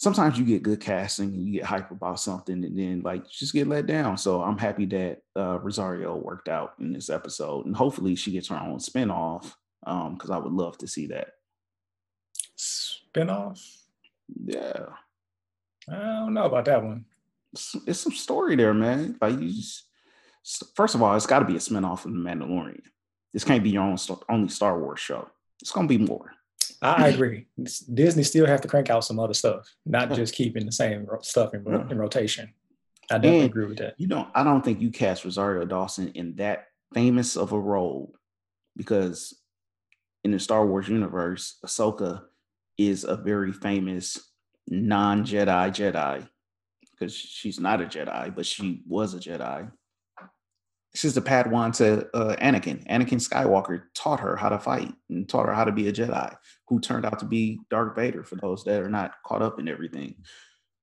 sometimes you get good casting and you get hype about something and then like just get let down. So I'm happy that uh, Rosario worked out in this episode and hopefully she gets her own spinoff um because I would love to see that. Spinoff. Yeah. I don't know about that one. it's, it's some story there, man. Like you just first of all, it's got to be a spinoff of the Mandalorian. This can't be your own only Star Wars show. It's gonna be more. I, agree. Disney still have to crank out some other stuff, not just keeping the same stuff in, in rotation. I definitely And- agree with that. You don't. I don't think you cast Rosario Dawson in that famous of a role because in the Star Wars universe, Ahsoka is a very famous non-Jedi Jedi because she's not a Jedi, but she was a Jedi. She's the Padawan to uh, Anakin. Anakin Skywalker taught her how to fight and taught her how to be a Jedi, who turned out to be Darth Vader. For those that are not caught up in everything,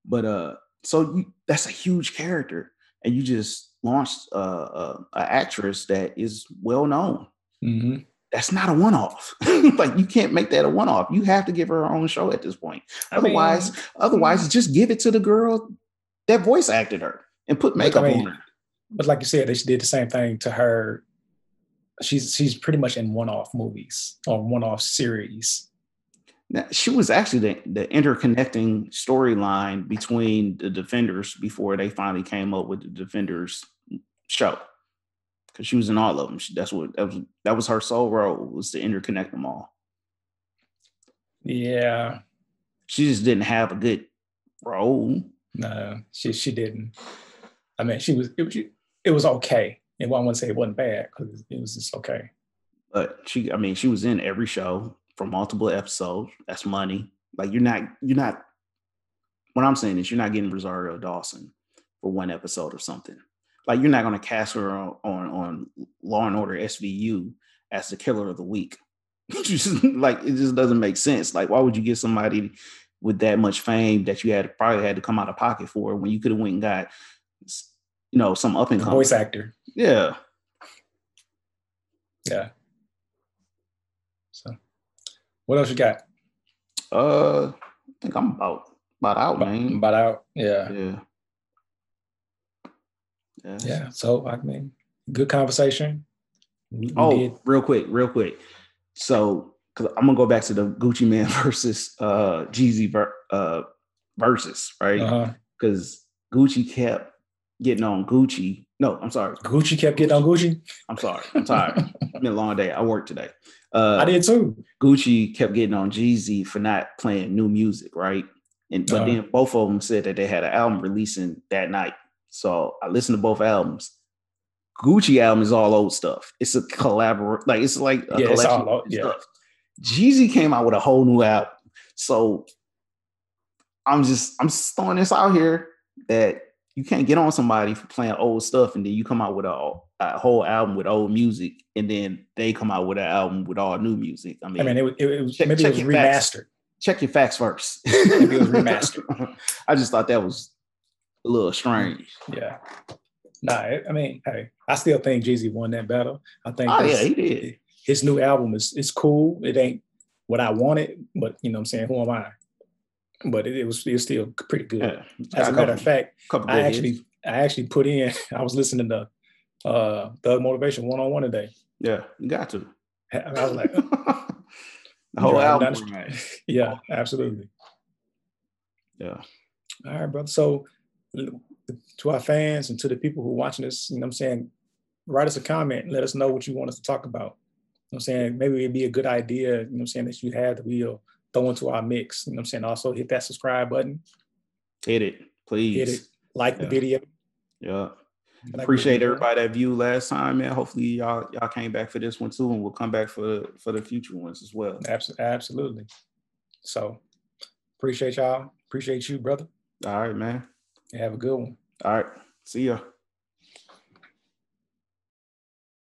but uh, so you, that's a huge character, and you just launched uh, uh, a actress that is well known. Mhm. That's not a one-off. like you can't make that a one-off. You have to give her her own show at this point. I mean, Otherwise, otherwise, just give it to the girl that voice acted her and put But, I makeup mean, on her. But like you said, they did the same thing to her. She's she's pretty much in one-off movies or one-off series. Now, she was actually the, the interconnecting storyline between the defenders before they finally came up with the defenders show because she was in all of them She- that's what that was that was her sole role was to interconnect them all Yeah, she just didn't have a good role no, she she didn't. I mean, she was it was it was okay. And I to say it wasn't bad because it was just okay. but she i mean she was in every show for multiple episodes. That's money. Like you're not you're not what i'm saying is you're not getting rosario dawson for one episode or something. Like you're not going to cast her on on, on law and order svu as the killer of the week. Like it just doesn't make sense. Like why would you get somebody with that much fame that you had probably had to come out of pocket for when you could have went and got you know some up and coming Voice actor. yeah Yeah. So, what else you got? uh i think i'm about about out About, man about out. Yeah. Yeah. Yeah. Yeah. So I mean, good conversation. We, we Oh, did. real quick, real quick. So, because I'm gonna go back to the Gucci Mane versus uh Jeezy ver- uh versus right Uh-huh. because Gucci kept getting on Gucci. No, I'm sorry. Gucci kept getting on Gucci. I'm sorry. I'm tired. it's been a long day. I worked today. Uh, I did too. Gucci kept getting on Jeezy for not playing new music, right? And but Uh-huh. then both of them said that they had an album releasing that night. So I listened to both albums. Gucci album is all old stuff. It's a collabor like it's like a Yeah, it's collection all of yeah. stuff. Jeezy came out with a whole new album. So I'm just I'm just throwing this out here that you can't get on somebody for playing old stuff and then you come out with a, a whole album with old music and then they come out with an album with all new music. I mean, I mean, it, was- it, was Check- maybe check it was your facts. remastered. check your facts first. Maybe it was remastered. I just thought that was a little strange. Yeah. Nah, I mean, hey, I still think Jeezy won that battle. I think Oh yeah, he did. his new album is is cool. It ain't what I wanted, but you know what I'm saying, who am I? But it, it was it was still pretty good. Yeah. As a matter of fact, I actually hits. I actually put in, I was listening to uh Thug Motivation one on one today. yeah, you got to. I was like, the whole album. down right. yeah, absolutely. Yeah. All right, brother. So to our fans and to the people who are watching this, you know what I'm saying, write us a comment let us know what you want us to talk about. You know what I'm saying? Maybe it'd be a good idea, you know what I'm saying, that you have that we'll throw into our mix. You know what I'm saying? Also hit that subscribe button, Hit it, please. hit it, like the video. Yeah. Appreciate everybody that viewed last time, man. Hopefully y'all y'all came back for this one too, and we'll come back for for the future ones as well. Absolutely. So appreciate y'all. Appreciate you, brother. All right, man. Have a good one. All right. See ya.